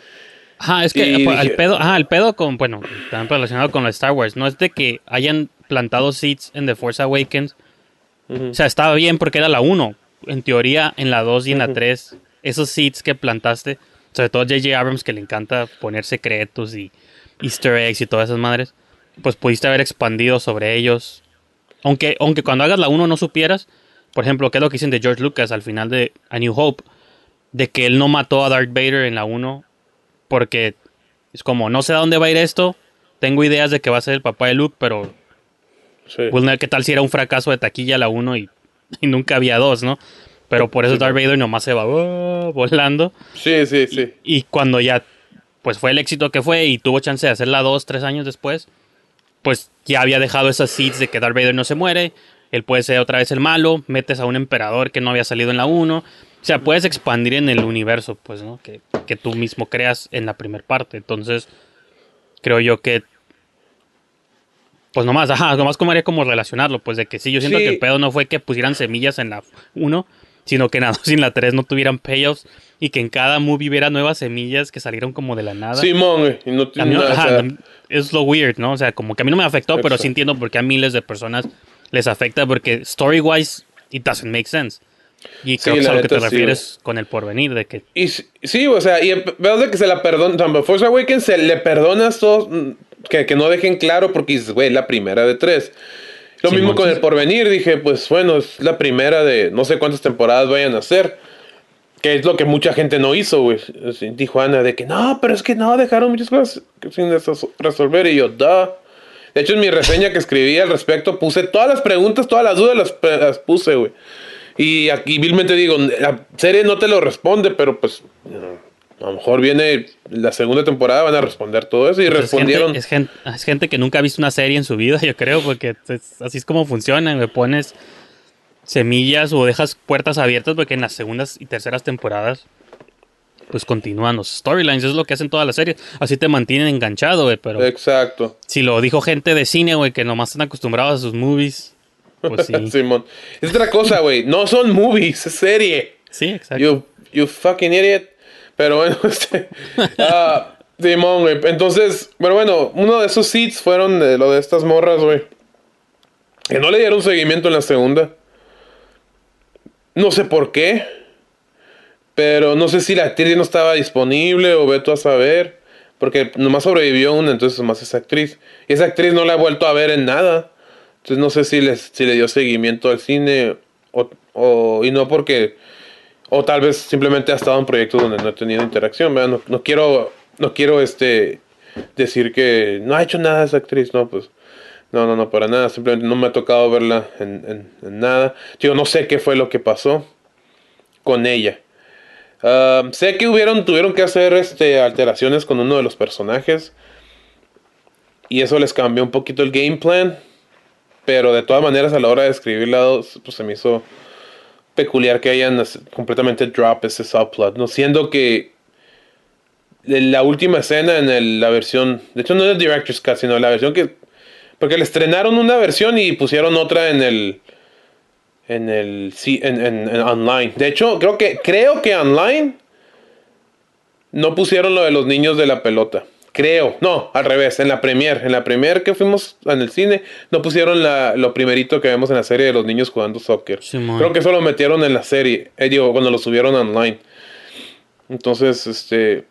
Ajá, es que Y pues, el pedo, ajá, el pedo con, bueno, también relacionado con de Star Wars, no es de que hayan plantado seeds en The Force Awakens. O sea, estaba bien porque era la 1. En teoría, en la 2 y en la 3, esos seeds que plantaste, sobre todo J.J. Abrams que le encanta poner secretos y easter eggs y todas esas madres, pues pudiste haber expandido sobre ellos. Aunque, aunque cuando hagas la 1 no supieras, por ejemplo, qué es lo que dicen de George Lucas al final de A New Hope, de que él no mató a Darth Vader en la 1 porque es como, no sé a dónde va a ir esto, tengo ideas de que va a ser el papá de Luke, pero Sí. ¿qué tal si era un fracaso de taquilla la 1 y, [laughs] y nunca había dos, ¿no? Pero por eso Sí, Darth Vader nomás se va oh, volando. Sí, sí, sí. Y cuando ya pues fue el éxito que fue y tuvo chance de hacerla dos, tres años después, pues ya había dejado esas seeds de que Darth Vader no se muere, él puede ser otra vez el malo, metes a un emperador que no había salido en la 1, o sea, puedes expandir en el universo, pues, ¿no? Que, que tú mismo creas en la primera parte, entonces creo yo que pues nomás, ajá, nomás como haría como relacionarlo, pues de que sí, yo siento Sí. que el pedo no fue que pusieran semillas en la 1, sino que en la 2 y en la 3 no tuvieran payoffs y que en cada movie hubiera nuevas semillas que salieron como de la nada. Simón. Y no tiene nada, o ajá, sea, es lo weird, ¿no? O sea, como que a mí no me afectó, pero sí Exacto. entiendo por qué a miles de personas les afecta, porque story-wise, it doesn't make sense. Y Sí, creo que es a lo que te sí, refieres con el porvenir, de que Y sí- sí, o sea, y veo de que se la perdona. Force Awakens se le perdonas todo. mm, Que, que no dejen claro porque dices, güey, la primera de tres. Lo Sí, mismo con el porvenir. Dije, pues bueno, es la primera de no sé cuántas temporadas vayan a hacer. Que es lo que mucha gente no hizo, güey. En Tijuana, de que no, pero es que no, dejaron muchas cosas sin resol- resolver. Y yo, da. De hecho, en mi reseña que escribí al respecto, puse todas las preguntas, todas las dudas, las, las puse, güey. Y aquí vilmente digo, la serie no te lo responde, pero pues a lo mejor viene la segunda temporada, van a responder todo eso. Y pues, respondieron. Es gente, es, gente, es gente que nunca ha visto una serie en su vida, [laughs] yo creo, porque es- así es como funciona. Me pones semillas o dejas puertas abiertas porque en las segundas y terceras temporadas pues continúan los storylines, es lo que hacen todas las series. Así te mantienen enganchado, güey, pero Exacto. si lo dijo gente de cine, güey, que nomás están acostumbrados a sus movies, pues sí. [laughs] Simón. Es otra cosa, güey. No son movies, es serie. Sí, exacto. You, you fucking idiot. Pero bueno, [laughs] este. ah, Simón, güey. Entonces, pero bueno, uno de esos seats fueron de lo de estas morras, güey. Que no le dieron seguimiento en la segunda. No sé por qué. Pero no sé si la actriz no estaba disponible o ve tú a saber. Porque nomás sobrevivió una, entonces nomás esa actriz. Y esa actriz no la he vuelto a ver en nada. Entonces no sé si, les, si le dio seguimiento al cine o, o- y no porque... O tal vez simplemente ha estado en proyectos donde no he tenido interacción. No, no quiero, no quiero este, decir que no ha hecho nada esa actriz. No, pues no, no, no, para nada. Simplemente no me ha tocado verla en, en- nada. Yo no sé qué fue lo que pasó con ella. Sé que hubieron, tuvieron que hacer este, alteraciones con uno de los personajes. Y eso les cambió un poquito el game plan. Pero de todas maneras, a la hora de escribir la dos, pues se me hizo peculiar que hayan completamente drop ese subplot. No siendo que la última escena en la versión, de hecho no es el Director's Cut, sino la versión que, porque le estrenaron una versión y pusieron otra en el, en el, en, en- en online. De hecho, creo que, creo que online no pusieron lo de los niños de la pelota. Creo, no, al revés, en la premier, en la premier que fuimos en el cine, no pusieron la, lo primerito que vemos en la serie de los niños jugando soccer. Creo que eso lo metieron en la serie, eh, digo, cuando lo subieron online. Entonces, este,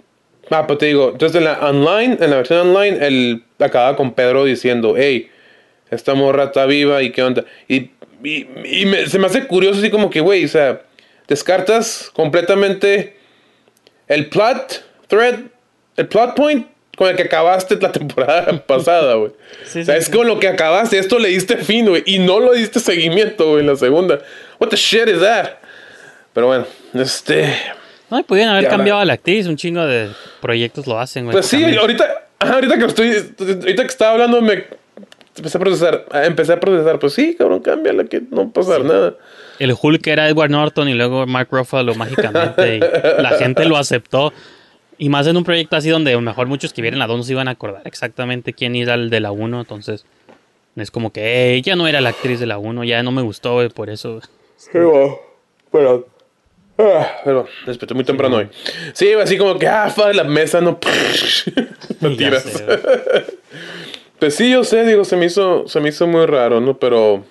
ah, pues te digo, entonces en la online, en la versión online, él acaba con Pedro diciendo, hey, esta morra está viva y qué onda. Y, y, y me- se me hace curioso así como que, güey, o sea, descartas completamente el plot thread, el plot point con el que acabaste la temporada [laughs] pasada, güey. Sí, o sea, sí, es sí. con lo que acabaste, esto le diste fin, güey, y no lo diste seguimiento, güey, en la segunda. What the shit is that? Pero bueno, este... No, y podían haber cambiado a la actriz, un chingo de proyectos lo hacen, güey. Pues sí, ahorita, ahorita que estoy, ahorita que estaba hablando me empecé a procesar, empecé a procesar, pues sí, cabrón, cámbiala, que no pasar nada. El Hulk era Edward Norton y luego Mark Ruffalo mágicamente. y la gente lo aceptó. Y más en un proyecto así donde a lo mejor muchos que vieron la 2 no se iban a acordar exactamente quién era el de la 1. Entonces es como que "Ey, ya no era la actriz de la 1, ya no me gustó, por eso. Pero, Ah, pero desperté muy temprano hoy. Sí, así como que, ah, fuck, la mesa no. [laughs] Sé, [laughs] güey. pues sí, yo sé, digo, se me hizo, se me hizo muy raro, ¿no? Pero.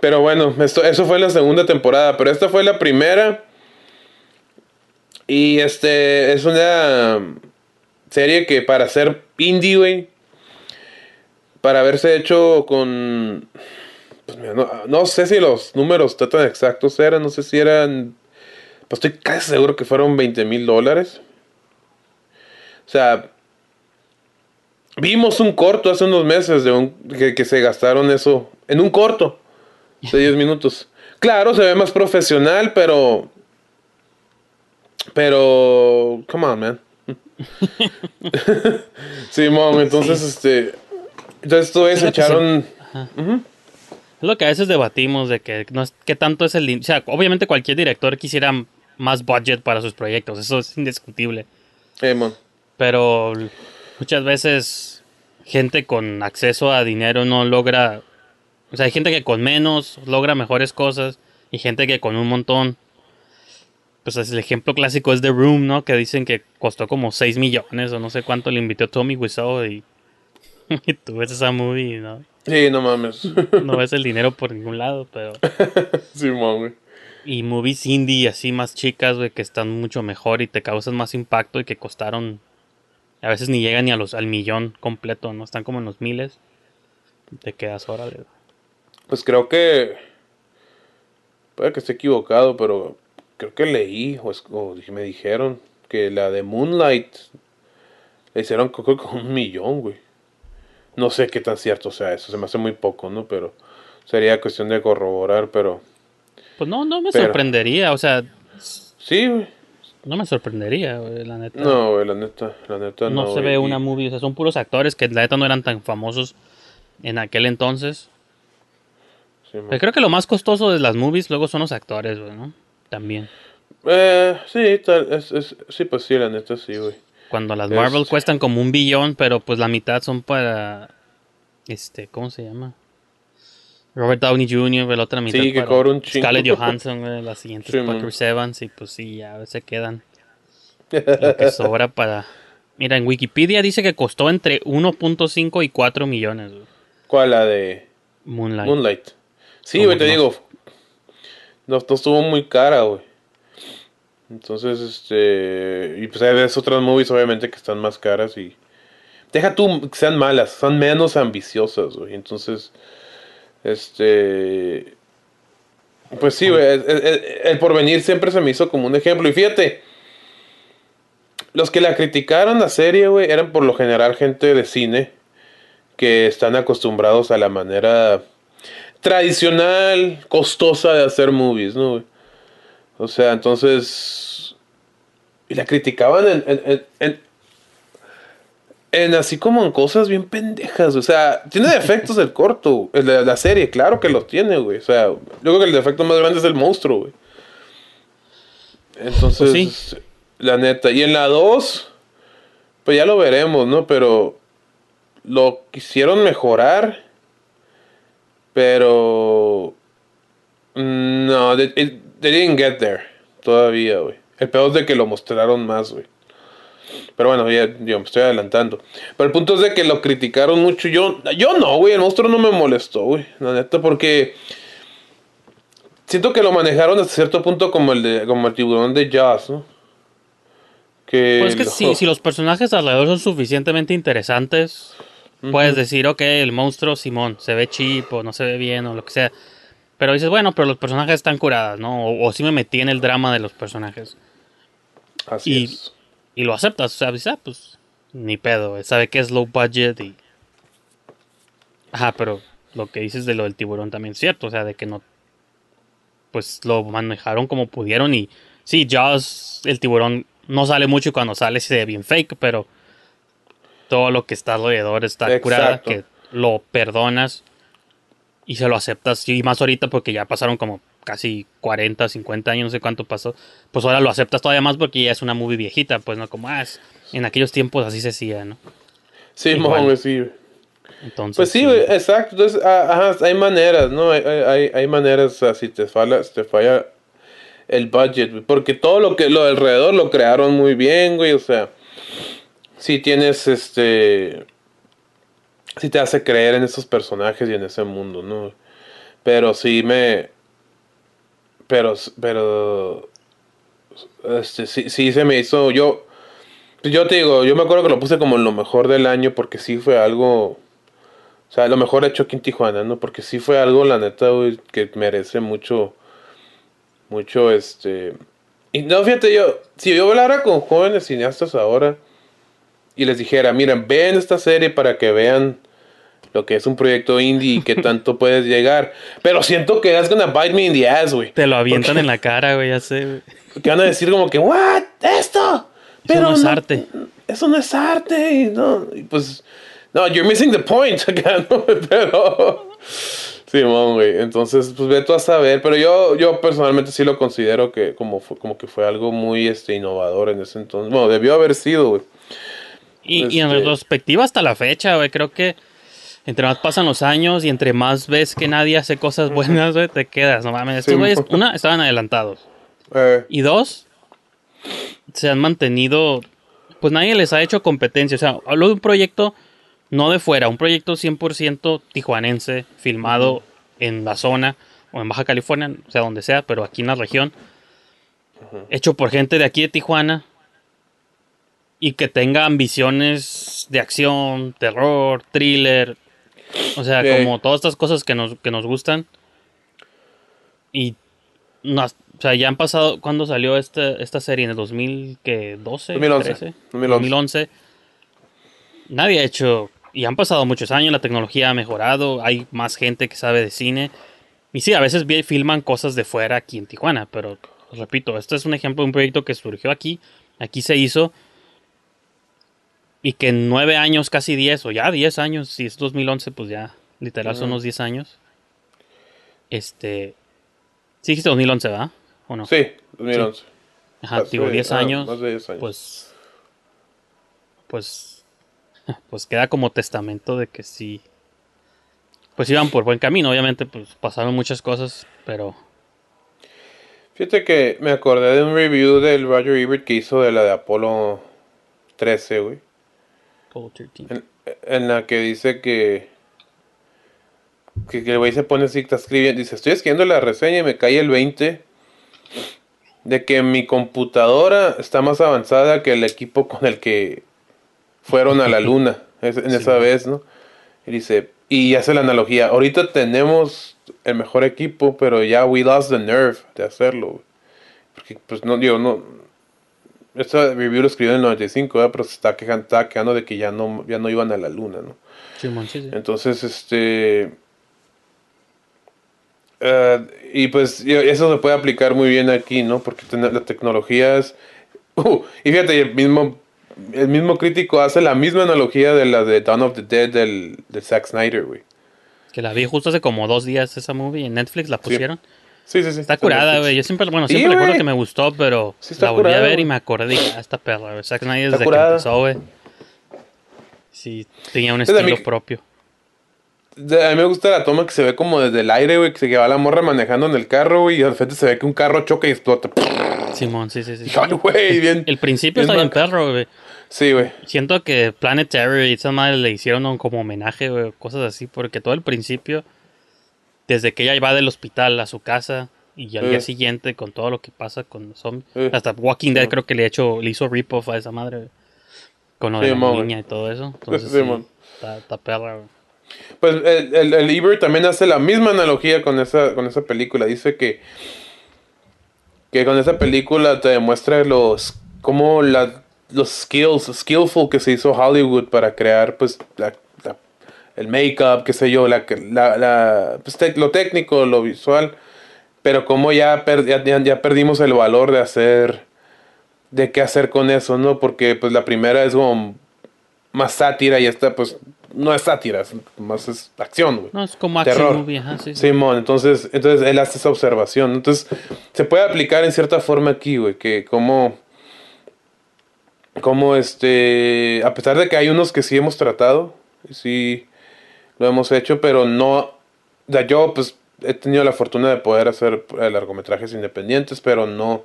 Pero bueno, esto, eso fue la segunda temporada. Pero esta fue la primera. Y este es una serie que para ser indie, güey. Para haberse hecho con. Pues mira, no, sé si los números tan exactos eran. No sé si eran. Pues estoy casi seguro que fueron 20 mil dólares. O sea. Vimos un corto hace unos meses de un, que, que se gastaron eso. En un corto. De 10 minutos. Claro, se ve más profesional, pero. Pero. Come on, man. [laughs] Entonces, este. Entonces, todos Es lo que echaron. Ajá. Es lo que a veces debatimos de que no es que tanto es el o sea, obviamente cualquier director quisiera más budget para sus proyectos, eso es indiscutible. Eh, mon. Pero muchas veces gente con acceso a dinero no logra, o sea, hay gente que con menos logra mejores cosas y gente que con un montón pues es el ejemplo clásico es The Room, ¿no? Que dicen que costó como 6 millones o no sé cuánto le invitó Tommy Wiseau y, [laughs] y tú ves esa movie, ¿no? Sí, no mames. [laughs] No ves el dinero por ningún lado, pero... [laughs] Simón, güey. Y movies indie así más chicas, güey, que están mucho mejor y te causan más impacto y que costaron... A veces ni llegan ni a los, al millón completo, ¿no? Están como en los miles. Y te quedas, órale. Pues creo que. Puede que esté equivocado, pero creo que leí o, es- o me dijeron que la de Moonlight le hicieron creo que con un millón, güey. No sé qué tan cierto sea eso, se me hace muy poco, ¿no? Pero sería cuestión de corroborar, pero. Pues no, no me Pero- sorprendería, o sea... Sí, güey. No me sorprendería, güey, la neta. No, güey, la neta, la neta no. no se güey. ve una movie, o sea, son puros actores que la neta no eran tan famosos en aquel entonces. Sí. Pero creo que lo más costoso de las movies luego son los actores, güey, ¿no? También. Eh, sí, tal, es, es- sí, pues sí, la neta sí, güey. Cuando las Es- Marvel cuestan como un billón, pero pues la mitad son para. Este, ¿cómo se llama? Robert Downey Jr., la otra mitad Sí, que para cobra un chingo. Scarlett Johansson, güey, la siguiente Sí, es para. Chris Evans, y pues sí, ya se quedan. [laughs] Lo que sobra para. Mira, en Wikipedia dice que costó entre 1.5 y 4 millones, güey. ¿Cuál la de Moonlight. Moonlight? Sí, güey, te digo. No, no estuvo muy cara, güey. Entonces, este. Y pues hay otras movies, obviamente, que están más caras y. Deja tú que sean malas, son menos ambiciosas, güey. Entonces, este. Pues sí, güey. El- el porvenir siempre se me hizo como un ejemplo. Y fíjate, los que la criticaron la serie, güey, eran por lo general gente de cine que están acostumbrados a la manera tradicional, costosa de hacer movies, ¿no? güey? O sea, entonces... Y la criticaban en, en, en- en- así como en cosas bien pendejas. O sea, tiene defectos el corto, el de la serie, claro que los tiene, güey. O sea, yo creo que el defecto más grande es el monstruo, güey. Entonces, Pues la neta. Y en la 2, pues ya lo veremos, ¿no? Pero lo quisieron mejorar. Pero. No, they, it- they didn't get there. Todavía, güey. El peor es de que lo mostraron más, güey. Pero bueno, ya, yo me estoy adelantando. Pero el punto es de que lo criticaron mucho. Yo, yo no, güey. El monstruo no me molestó, güey. La neta, porque. Siento que lo manejaron hasta cierto punto como el de como el tiburón de Jazz, ¿no? Que Pues es que lo- si, si los personajes alrededor son suficientemente interesantes, puedes decir, ok, el monstruo Simón se ve cheap o no se ve bien o lo que sea. Pero dices, bueno, pero los personajes están curados, ¿no? O, o sí me metí en el drama de los personajes. Así y, es. y lo aceptas, o sea, dices, ah, pues ni pedo, güey, sabe que es low budget y... Ajá, pero lo que dices de lo del tiburón también es cierto, o sea, de que no... Pues lo manejaron como pudieron y... Sí, Jaws, el tiburón no sale mucho y cuando sale se ve bien fake, pero todo lo que está alrededor está curada, Exacto. que lo perdonas y se lo aceptas. Y más ahorita porque ya pasaron como casi 40, 50 años, no sé cuánto pasó. Pues ahora lo aceptas todavía más porque ya es una movie viejita, pues no como, ah, es- en aquellos tiempos así se hacía, ¿no? Sí, Igual. mo, güey, sí. Entonces, Pues sí, güey, exacto. Entonces, ah, ajá, hay maneras, ¿no? Hay, hay, hay- maneras, o sea, si te falla, si te falla el budget, porque todo lo que lo de alrededor lo crearon muy bien, güey, o sea, sí tienes este sí te hace creer en esos personajes y en ese mundo, ¿no? Pero sí me pero pero este sí, sí se me hizo yo yo te digo, yo me acuerdo que lo puse como lo mejor del año porque sí fue algo o sea, lo mejor hecho aquí en Tijuana, ¿no? Porque sí fue algo, la neta, que merece mucho, mucho, este... Y no, fíjate, yo, si yo hablara con jóvenes cineastas ahora y les dijera, miren, ven esta serie para que vean lo que es un proyecto indie y qué [laughs] tanto puedes llegar. Pero siento que that's gonna bite me in the ass, güey. Te lo avientan en la cara, güey, ya sé. [laughs] Que van a decir como que, what, esto. Eso no es arte. Eso no es arte. Y no, y pues, no, you're missing the point [laughs] acá, ¿no? Pero, sí, güey. Entonces, pues ve tú a saber. Pero yo, yo personalmente sí lo considero que como, fue, como que fue algo muy este, innovador en ese entonces. Bueno, debió haber sido, güey. Y, y en Este- retrospectiva hasta la fecha, güey, creo que entre más pasan los años y entre más ves que nadie hace cosas buenas, güey, te quedas. No mames, estos Sí, güeyes, mo- una, estaban adelantados. Eh, Y dos, se han mantenido, pues nadie les ha hecho competencia. O sea, hablo de un proyecto no de fuera, un proyecto 100% tijuanense, filmado en la zona o en Baja California, o sea, donde sea, pero aquí en la región. Hecho por gente de aquí de Tijuana. Y que tenga ambiciones de acción, terror, thriller. O sea, Sí. como todas estas cosas que nos, que nos gustan. Y no, o sea, ya han pasado, ¿cuándo salió esta, esta serie? ¿En el 2012? 2011. 13? 2011. 2011. Nadie ha hecho, y han pasado muchos años, la tecnología ha mejorado, hay más gente que sabe de cine. Y sí, a veces filman cosas de fuera aquí en Tijuana, pero repito, este es un ejemplo de un proyecto que surgió aquí, aquí se hizo, y que en nueve años, casi diez, o ya diez años, si es 2011, pues ya literal son unos diez años. Este. Sí, dijiste 2011, ¿verdad? ¿O no? Sí, 2011. Ajá, Hace- digo, 10 ah, años. más de 10 años. Pues. Pues. [laughs] Pues queda como testamento de que sí. Pues iban por buen camino. Obviamente, pues pasaron muchas cosas, pero. Fíjate que me acordé de un review del Roger Ebert que hizo de la de Apolo 13, güey. Apollo 13. En, en la que dice que. Que, que el güey se pone así, está escribiendo. Dice: Estoy escribiendo la reseña y me cae el 20 de que mi computadora está más avanzada que el equipo con el que fueron a la luna es- en esa vez, ¿no? Y dice, y hace la analogía, ahorita tenemos el mejor equipo, pero ya we lost the nerve de hacerlo. Porque, pues, no, digo, no... Esta review lo escribió en el 95, ¿verdad? pero se está quejando, estaba quejando de que ya no, ya no iban a la luna, ¿no? Sí, sí. Entonces, este... eh, y pues eso se puede aplicar muy bien aquí, ¿no? Porque ten- la tecnología es... [laughs] Uh, y fíjate, el mismo, el mismo crítico hace la misma analogía de la de Dawn of the Dead del, de Zack Snyder, güey. Que la vi justo hace como dos días esa movie en Netflix, la pusieron. Sí, sí, sí. Está en curada, güey. Yo siempre, bueno, Sí, siempre recuerdo güey. que me gustó, pero Sí está la volví a ver y me acordé ah, esta perra, güey. Zack Snyder Está desde curada. que empezó, güey. Sí, tenía un Es de estilo mí- propio. De- a mí me gusta la toma que se ve como desde el aire, güey, que se va la morra manejando en el carro, güey, y al frente se ve que un carro choca y explota. Simón, sí, sí, sí. [laughs] Güey, bien. El principio bien está bien perro, güey. Sí, güey. Siento que Planet Terror y esas madres le hicieron como homenaje, güey, cosas así, porque todo el principio, desde que ella va del hospital a su casa y al día siguiente con todo lo que pasa con los zombies, Eh. hasta Walking Dead creo que le, hecho, le hizo rip-off a esa madre, con lo de la niña y todo eso. Entonces, está, está perra. Pues el, el, el Ebert también hace la misma analogía con esa, con esa película. Dice que, que con esa película te demuestra los como la, los skills, skillful que se hizo Hollywood para crear pues la- el make-up, qué sé yo, la, la, la- pues, lo técnico, lo visual. Pero como ya, per- ya, ya- perdimos el valor de hacer, de qué hacer con eso, ¿no? Porque pues la primera es como más sátira y esta pues no es sátira, es más es acción, güey. No, es como action Terror. movie, ajá, sí, sí. Simón, entonces, entonces él hace esa observación. Entonces, se puede aplicar en cierta forma aquí, güey, que como, como este, a pesar de que hay unos que sí hemos tratado, sí lo hemos hecho, pero no, yo pues he tenido la fortuna de poder hacer eh, largometrajes independientes, pero no,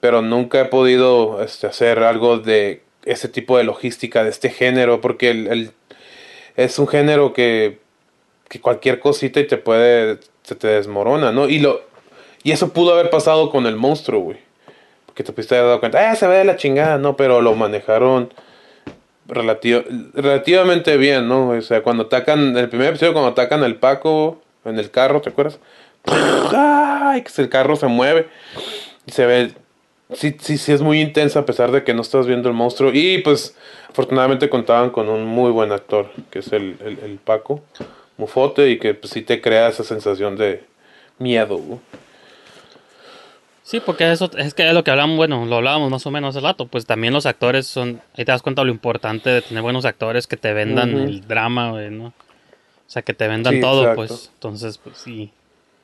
pero nunca he podido este, hacer algo de ese tipo de logística de este género, porque el, el- es un género que, que cualquier cosita y te puede, se te desmorona, ¿no? Y lo, y eso pudo haber pasado con el monstruo, güey. Porque te pudiste haber dado cuenta, ah, se ve de la chingada, no, pero lo manejaron relativamente bien, ¿no? O sea, cuando atacan, el primer episodio, cuando atacan al Paco en el carro, ¿te acuerdas? ¡Ay! Que el carro se mueve y se ve. Sí, sí, sí, es muy intensa a pesar de que no estás viendo el monstruo. Y pues, afortunadamente contaban con un muy buen actor, que es el, el, el Paco Mufote, y que pues sí te crea esa sensación de miedo, güey. Sí, porque eso es que es lo que hablamos, bueno, lo hablábamos más o menos hace rato, pues también los actores son, ahí te das cuenta lo importante de tener buenos actores que te vendan el drama, güey, ¿no? O sea, que te vendan Sí, todo, exacto. pues, entonces, pues sí.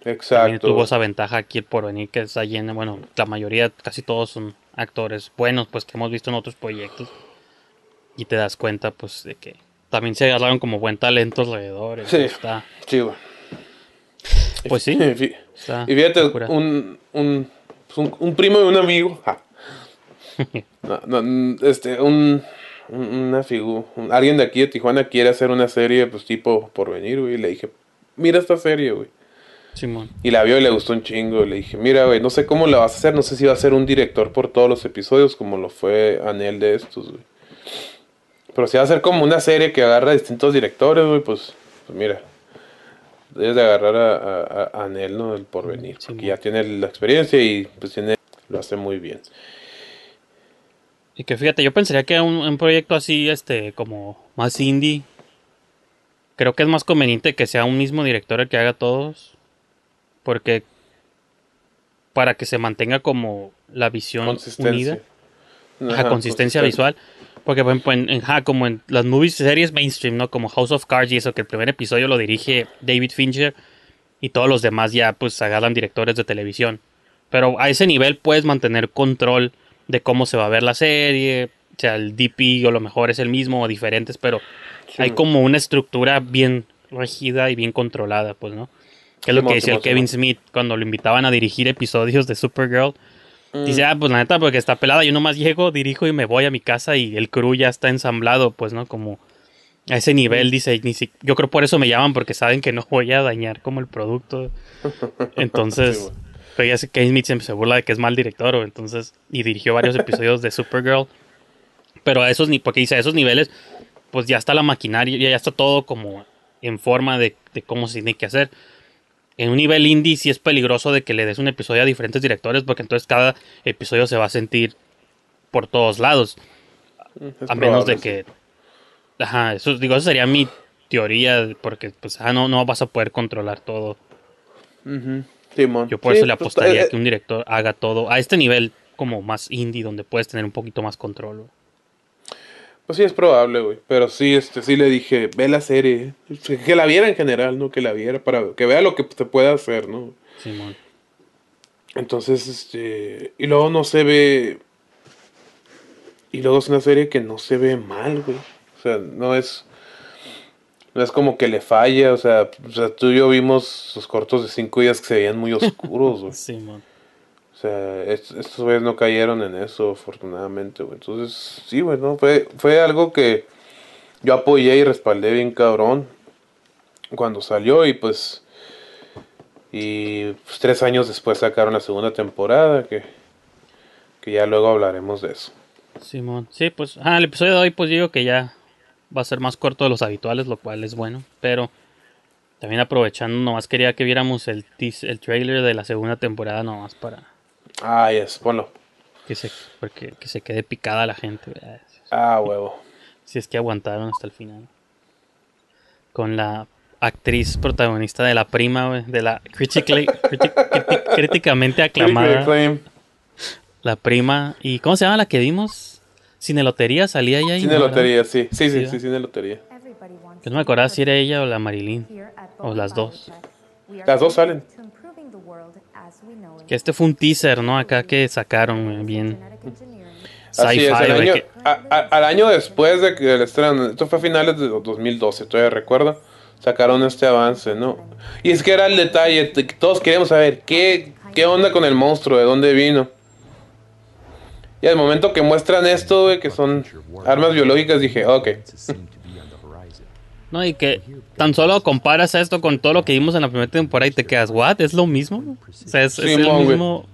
Exacto. También tuvo esa ventaja aquí el porvenir que está llena, bueno, la mayoría, casi todos son actores buenos, pues, que hemos visto en otros proyectos. Y te das cuenta, pues, de que también se agarraron como buen talento alrededor. Sí, Está, sí, güey. pues sí. [laughs] Y fíjate, un, un, pues, un, un primo de un amigo, ja. [laughs] No, no, este, un, un- una figura, alguien de aquí de Tijuana quiere hacer una serie, pues tipo por venir, güey. Y le dije, mira esta serie, güey. Simón. Y la vio y le gustó un chingo. Le dije, mira, güey, no sé cómo la vas a hacer. No sé si va a ser un director por todos los episodios, como lo fue Anel de estos, güey. Pero si va a ser como una serie que agarra distintos directores, güey, pues, pues mira. Debes de agarrar a, a, a Anel, ¿no? El porvenir. porque ya tiene la experiencia y pues tiene, lo hace muy bien. Y que fíjate, yo pensaría que un, un proyecto así, este, como más indie, creo que es más conveniente que sea un mismo director el que haga todos. Porque para que se mantenga como la visión unida. Consistencia consistencia. visual. Porque por ejemplo, en, en- ajá, como en las movies series mainstream, ¿no? Como House of Cards y eso, que el primer episodio lo dirige David Fincher y todos los demás ya pues agarran directores de televisión. Pero a ese nivel puedes mantener control de cómo se va a ver la serie. O sea, el DP o lo mejor es el mismo o diferentes, pero Sí. hay como una estructura bien regida y bien controlada, pues, ¿no? Que es lo que decía el Kevin. Smith cuando lo invitaban a dirigir episodios de Supergirl. Mm. Dice, ah, pues la neta, porque está pelada, yo nomás llego, dirijo y me voy a mi casa y el crew ya está ensamblado, pues, ¿no? Como a ese nivel, Mm. dice, ni si- yo creo por eso me llaman, porque saben que no voy a dañar como el producto. [laughs] Entonces, Sí, pero ya sé que Smith se burla de que es mal director, o entonces, y dirigió varios episodios de Supergirl. Pero a esos, ni porque dice, a esos niveles, pues ya está la maquinaria, ya está todo como en forma de, de cómo se tiene que hacer. En un nivel indie sí es peligroso de que le des un episodio a diferentes directores, porque entonces cada episodio se va a sentir por todos lados. Es a menos de que. Ajá, eso, digo, eso sería mi teoría, porque pues ah, no, no vas a poder controlar todo. Simón. Yo por Sí, eso le pues, apostaría eh, que un director haga todo a este nivel como más indie, donde puedes tener un poquito más control. Pues sí, es probable, güey. Pero sí, este, sí le dije, ve la serie. Que la viera en general, ¿no? Que la viera para que vea lo que se puede hacer, ¿no? Simón. Entonces, este. Y luego no se ve. Y luego es una serie que no se ve mal, güey. O sea, no es. No es como que le falla, o sea, o sea, tú y yo vimos sus cortos de cinco días que se veían muy oscuros, güey. [laughs] Simón. O sea, est- estos güeyes no cayeron en eso, afortunadamente, güey. Entonces, sí, güey, ¿no? Fue, fue algo que yo apoyé y respaldé bien cabrón cuando salió y pues... Y pues, tres años después sacaron la segunda temporada, que, que ya luego hablaremos de eso. Simón. Sí, pues, ah, el episodio de hoy, pues digo que ya va a ser más corto de los habituales, lo cual es bueno. Pero también aprovechando, nomás quería que viéramos el, el trailer de la segunda temporada, nomás para Ah, yes, ponlo. que se, porque, que se quede picada la gente. Ah, huevo. [laughs] Si es que aguantaron hasta el final. Con la actriz protagonista de la prima, de la críticamente aclamada. La prima. ¿Y cómo se llama la que vimos? Cine Lotería salía ella ahí. Cine ¿no? Lotería, sí. Sí, sí, sí, Cine Lotería. Yo no me acordaba si era ella o la Marilyn. O las dos. Las dos salen. Que este fue un teaser, ¿no? Acá que sacaron, güey, bien. Así es, al año, que- a- a- al año después de que el estreno, esto fue a finales de 2012, todavía recuerdo. sacaron este avance, ¿no? Y es que era el detalle, todos queríamos saber qué, qué onda con el monstruo, de dónde vino. Y al momento que muestran esto, güey, que son armas biológicas, dije, ok. No, y que tan solo comparas esto con todo lo que vimos en la primera temporada y te quedas, ¿what? ¿Es lo mismo? O sea, es, es el mismo.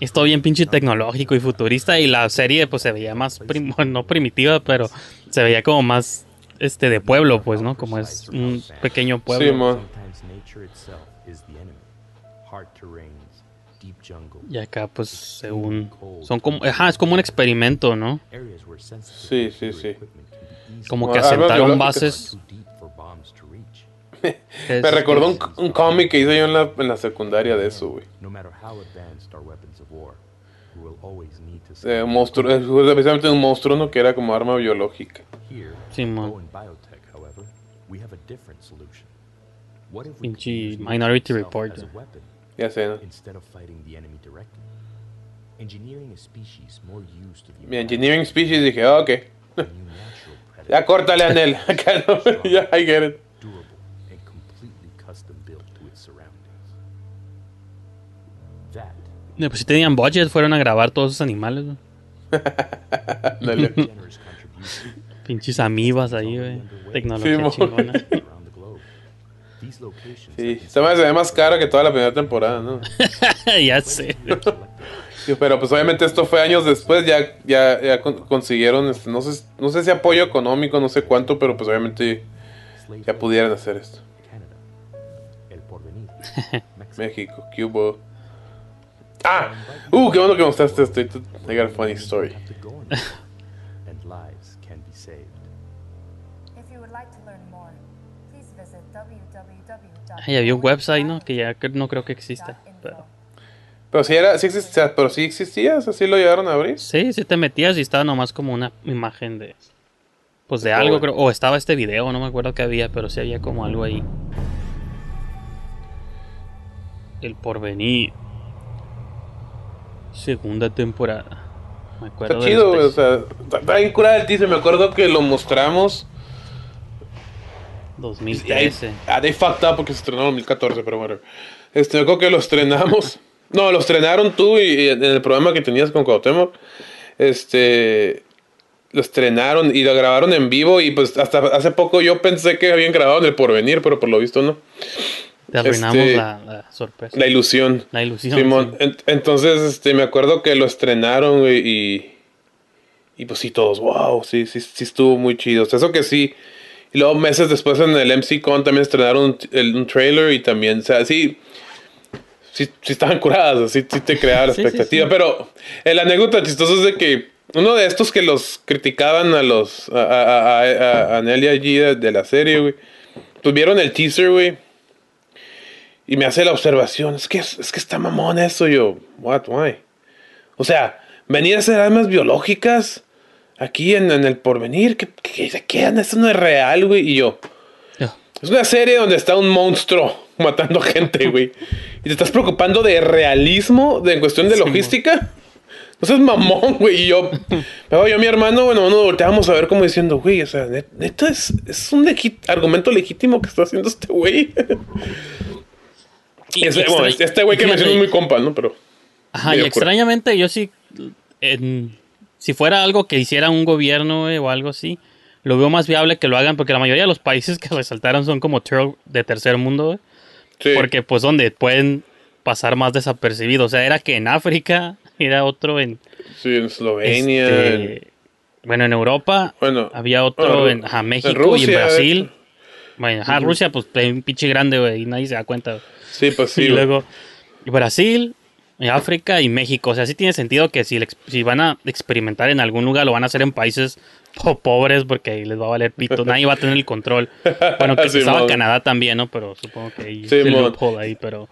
Es todo bien pinche tecnológico y futurista. Y la serie, pues se veía más, prim- [laughs] no primitiva, pero se veía como más este de pueblo, pues, ¿no? Como es un pequeño pueblo. Deep jungle, Y acá, pues, según. Son como. Ajá, es como un experimento, ¿no? Sí, sí, sí. Como que Armas asentaron bases. for bombs to reach. [laughs] Me recordó un, un cómic que hice yo en la, en la secundaria de eso, güey. No matter how advanced our weapons of war, we will always need to Eh, un monstruo, eh, precisamente un monstruo, ¿no? Que era como arma biológica. Here, Simón. Go in biotech, however, we have a different solution. What if we could Pinche Minority Report. as a weapon Ya sé, ¿no? instead of fighting the enemy directly? Engineering a species more used to the Mi Engineering Species dije, ah, ok. [laughs] ya córtale, [laughs] Anel. [laughs] Acá no, [laughs] ya, I get it. durable and completely custom built to its surroundings. That Pues si tenían budget, fueron a grabar todos esos animales, Pinches amibas ahí, güey. Tecnología Simón. chingona. around the globe. These locations Sí, se ve más cara que toda la primera temporada, ¿no? ya sé. Sí, pero pues obviamente esto fue años después, ya, ya, ya con- consiguieron, este, no sé, no sé si apoyo económico, no sé cuánto, pero pues obviamente ya pudieran hacer esto. [laughs] México, Cuba. Ah, uh, qué bueno que mostraste esto. I got a funny story. [laughs] and lives can be saved. If you would like to learn more, please visit www. Ay, había un website, ¿no? Que ya no creo que exista. Pero... Sí era, sí existía, pero sí existía, o sea, sí lo llegaron a abrir. Sí, sí te metías y estaba nomás como una imagen de... Pues de Está algo, creo. O estaba este video, no me acuerdo qué había, pero sí había como algo ahí. El porvenir. Segunda temporada. Me acuerdo Está chido, güey, o sea, está, está bien curada el teaser. Me acuerdo que lo mostramos. 2013. Ah, they fucked up porque se estrenó en 2014, pero bueno. Este, me acuerdo que lo estrenamos. [laughs] No, lo estrenaron tú y, y en el programa que tenías con Cuauhtémoc. Este. Lo estrenaron y lo grabaron en vivo. Y pues hasta hace poco yo pensé que habían grabado en el porvenir, pero por lo visto no. Te arruinamos Este, la, la sorpresa. La ilusión. La ilusión. Simón, en- entonces, este, me acuerdo que lo estrenaron, y. Y pues sí, todos, wow, sí, sí, sí estuvo muy chido. O sea, eso que sí. Y luego meses después en el MC Con también estrenaron un, el- un trailer y también, o sea, sí. Sí, sí estaban curadas, sí, sí te creaba la [laughs] expectativa. Pero el anécdota chistosa es de que uno de estos que los criticaban a los. a, a, a, a, a Nelly allí de, de la serie, güey. Pues vieron el teaser, güey. Y me hace la observación, es que, es que está mamón eso, yo, what, why? O sea, venir a hacer armas biológicas aquí en, en el porvenir, ¿qué, qué, qué, qué? Eso no es real, güey. Y yo, es una serie donde está un monstruo matando [laughs] gente, güey. Y te estás preocupando de realismo, de en cuestión de logística. No seas mamón, güey. Y yo, [laughs] pero yo, mi hermano, bueno, nos volteábamos a ver como diciendo, güey, o sea, net- neta, es, es un argumento legítimo que está haciendo este güey. Y ese- bueno, extra- este güey que fíjate. menciono es muy compa, ¿no? Pero. Ajá, y cura. extrañamente yo sí, en- si fuera algo que hiciera un gobierno güey, o algo así, lo veo más viable que lo hagan porque la mayoría de los países que resaltaron son como de tercer mundo, güey. Porque pues donde pueden pasar más desapercibidos. O sea, era que en África, [laughs] era otro en... Sí, en Eslovenia. este, bueno, en Europa Bueno, había otro en ajá, en México y en Brasil. Bueno, ajá. Rusia pues un pinche grande, güey, y nadie se da cuenta. Sí, pues [laughs] sí. Y luego Brasil, África y México. O sea, sí tiene sentido que si, si van a experimentar en algún lugar, lo van a hacer en países po- pobres porque ahí les va a valer pito. Nadie va a tener el control. Bueno, que [laughs] Sí, estaba. Canadá también, ¿no? Pero supongo que ahí Sí, el ahí, pero...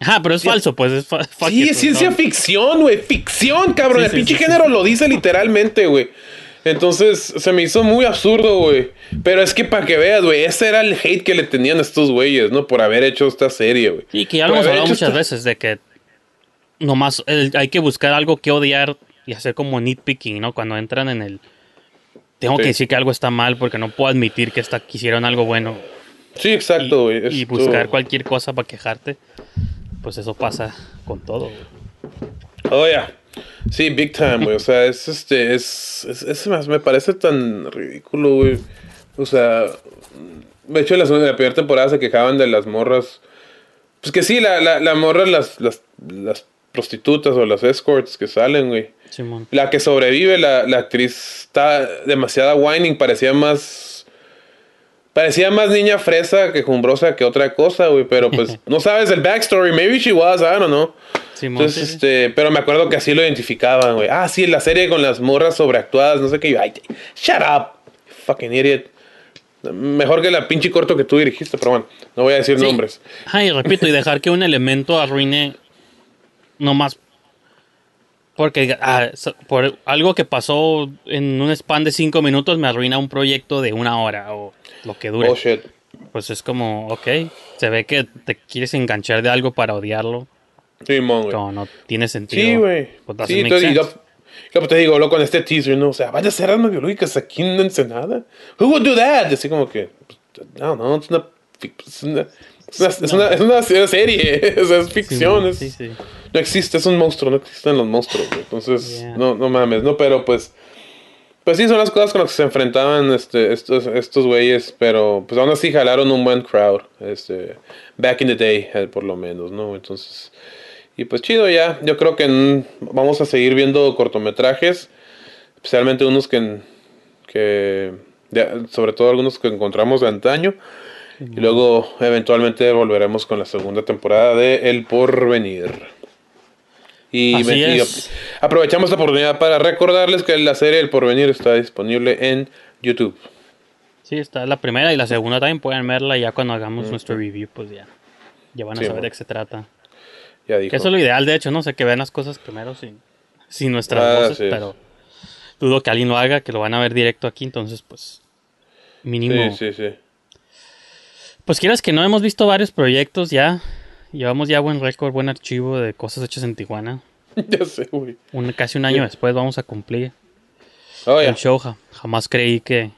Ajá, pero es falso, pues es fa- fuck Sí, it, es ciencia ¿no? ficción, güey. Ficción, cabrón. El pinche género lo dice literalmente, güey. Entonces se me hizo muy absurdo, güey. Pero es que para que veas, güey, ese era el hate que le tenían a estos güeyes, ¿no? Por haber hecho esta serie, güey. Sí, que ya lo hemos hablado muchas esta- veces de que nomás el- hay que buscar algo que odiar y hacer como nitpicking, ¿no? Cuando entran en el tengo que decir que algo está mal porque no puedo admitir que, está, que hicieron algo bueno. Sí, exacto, güey. Y Esto- buscar cualquier cosa para quejarte. Pues eso pasa con todo. Oh, yeah. Sí, big time, güey. O sea, es este, es, es, es más, me parece tan ridículo, güey. O sea, de hecho, en la primera temporada se quejaban de las morras. Pues que sí, la, la, la morra, las, las, las prostitutas o las escorts que salen, güey. Simón. La que sobrevive, la, la actriz está demasiada whining, parecía más. Parecía más niña fresa que jumbrosa que otra cosa, güey. Pero pues [laughs] no sabes el backstory. Maybe she was, I don't know. Simón, Entonces, sí, este, pero me acuerdo que así lo identificaban, güey. Ah, sí, la serie con las morras sobreactuadas, no sé qué. Yo, Ay, shut up, fucking idiot. Mejor que la pinche corto que tú dirigiste, pero bueno, no voy a decir Sí. nombres. Ay, repito, y dejar que un elemento arruine no más porque ah, por algo que pasó en un span de cinco minutos me arruina un proyecto de una hora o lo que dure. Oh, shit. Pues es como, ok, se ve que te quieres enganchar de algo para odiarlo. Sí, mon, güey. Como no tiene sentido. Sí, güey. Pues Sí, y sense. yo- yo te digo, lo con este teaser, ¿no? O sea, vaya a biológicas aquí en Ensenada. Who would do that? Así como que, pues, no, no, es una, es una, es una, es una, es una serie, [laughs] sea, es ficción. es- Sí, sí. No existe, es un monstruo, no existen los monstruos. güey. Entonces, Yeah. no, no mames, no, pero pues. Pues sí, son las cosas con las que se enfrentaban este, estos, estos güeyes, pero pues aún así jalaron un buen crowd, este, back in the day, eh, por lo menos, ¿no? Entonces, y pues chido ya, yo creo que vamos a seguir viendo cortometrajes, especialmente unos que, que de- sobre todo algunos que encontramos de antaño, y luego eventualmente volveremos con la segunda temporada de El Porvenir. Y, Así me- y es. aprovechamos la oportunidad para recordarles que la serie El Porvenir está disponible en YouTube. Sí, está la primera y la segunda también pueden verla ya cuando hagamos nuestro review, pues ya. Ya van a Sí, saber de qué se trata. Ya Que dijo. eso es lo ideal, de hecho, no sé, que vean las cosas primero sin, sin nuestras Ah, voces, pero dudo que alguien lo haga, que lo van a ver directo aquí, entonces pues mínimo. Sí, sí, sí. Pues quieras que no, hemos visto varios proyectos ya. Llevamos ya buen récord, buen archivo de cosas hechas en Tijuana. [laughs] ya sé, güey. Un, casi un año después vamos a cumplir Oh, el show. ja- Jamás creí que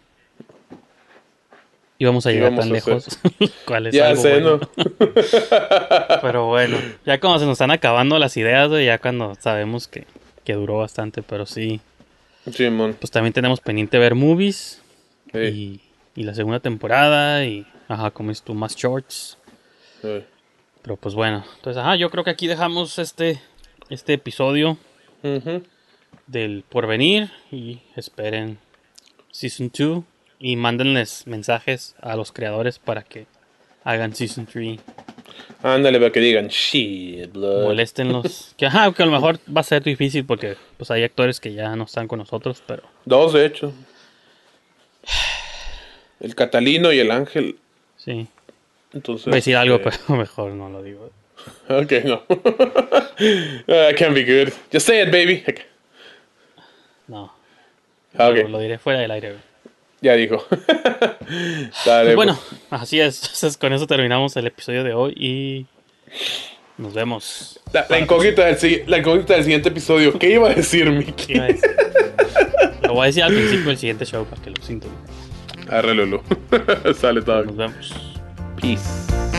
íbamos a llegar tan a lejos. [laughs] Cuál es Ya algo sé, bueno. ¿no? [laughs] Pero bueno, ya cuando se nos están acabando las ideas, güey, ya cuando sabemos que, que duró bastante, pero sí. Sí, mon. Pues también tenemos pendiente ver movies Sí. y, y la segunda temporada y, ajá, como es tú, más shorts. Sí. Pero pues bueno, entonces, ajá, yo creo que aquí dejamos este, este episodio del porvenir y esperen Season 2 y mándenles mensajes a los creadores para que hagan Season 3. Ándale, para que digan, shit, blood. Moléstenlos. [laughs] que, ajá, que a lo mejor va a ser difícil porque pues hay actores que ya no están con nosotros, pero Dos, de hecho. El Catalino y el Ángel. sí. Entonces. Voy a decir algo, eh, pero [laughs] mejor no lo digo. Ok, no. [laughs] Ah, can be good. Just say it, baby. No. Ah, ok. Lo, lo diré fuera del aire. Ya dijo. [laughs] Dale, Pues bueno, pues. así es. Entonces con eso terminamos el episodio de hoy y nos vemos. La, la incógnita del, si- la incógnita del siguiente episodio. ¿Qué iba a decir, Mickey? Iba a decir. Lo voy a decir al principio del siguiente show para que lo sientan. Arre, Lulu. Sale todo. Nos vemos. Peace.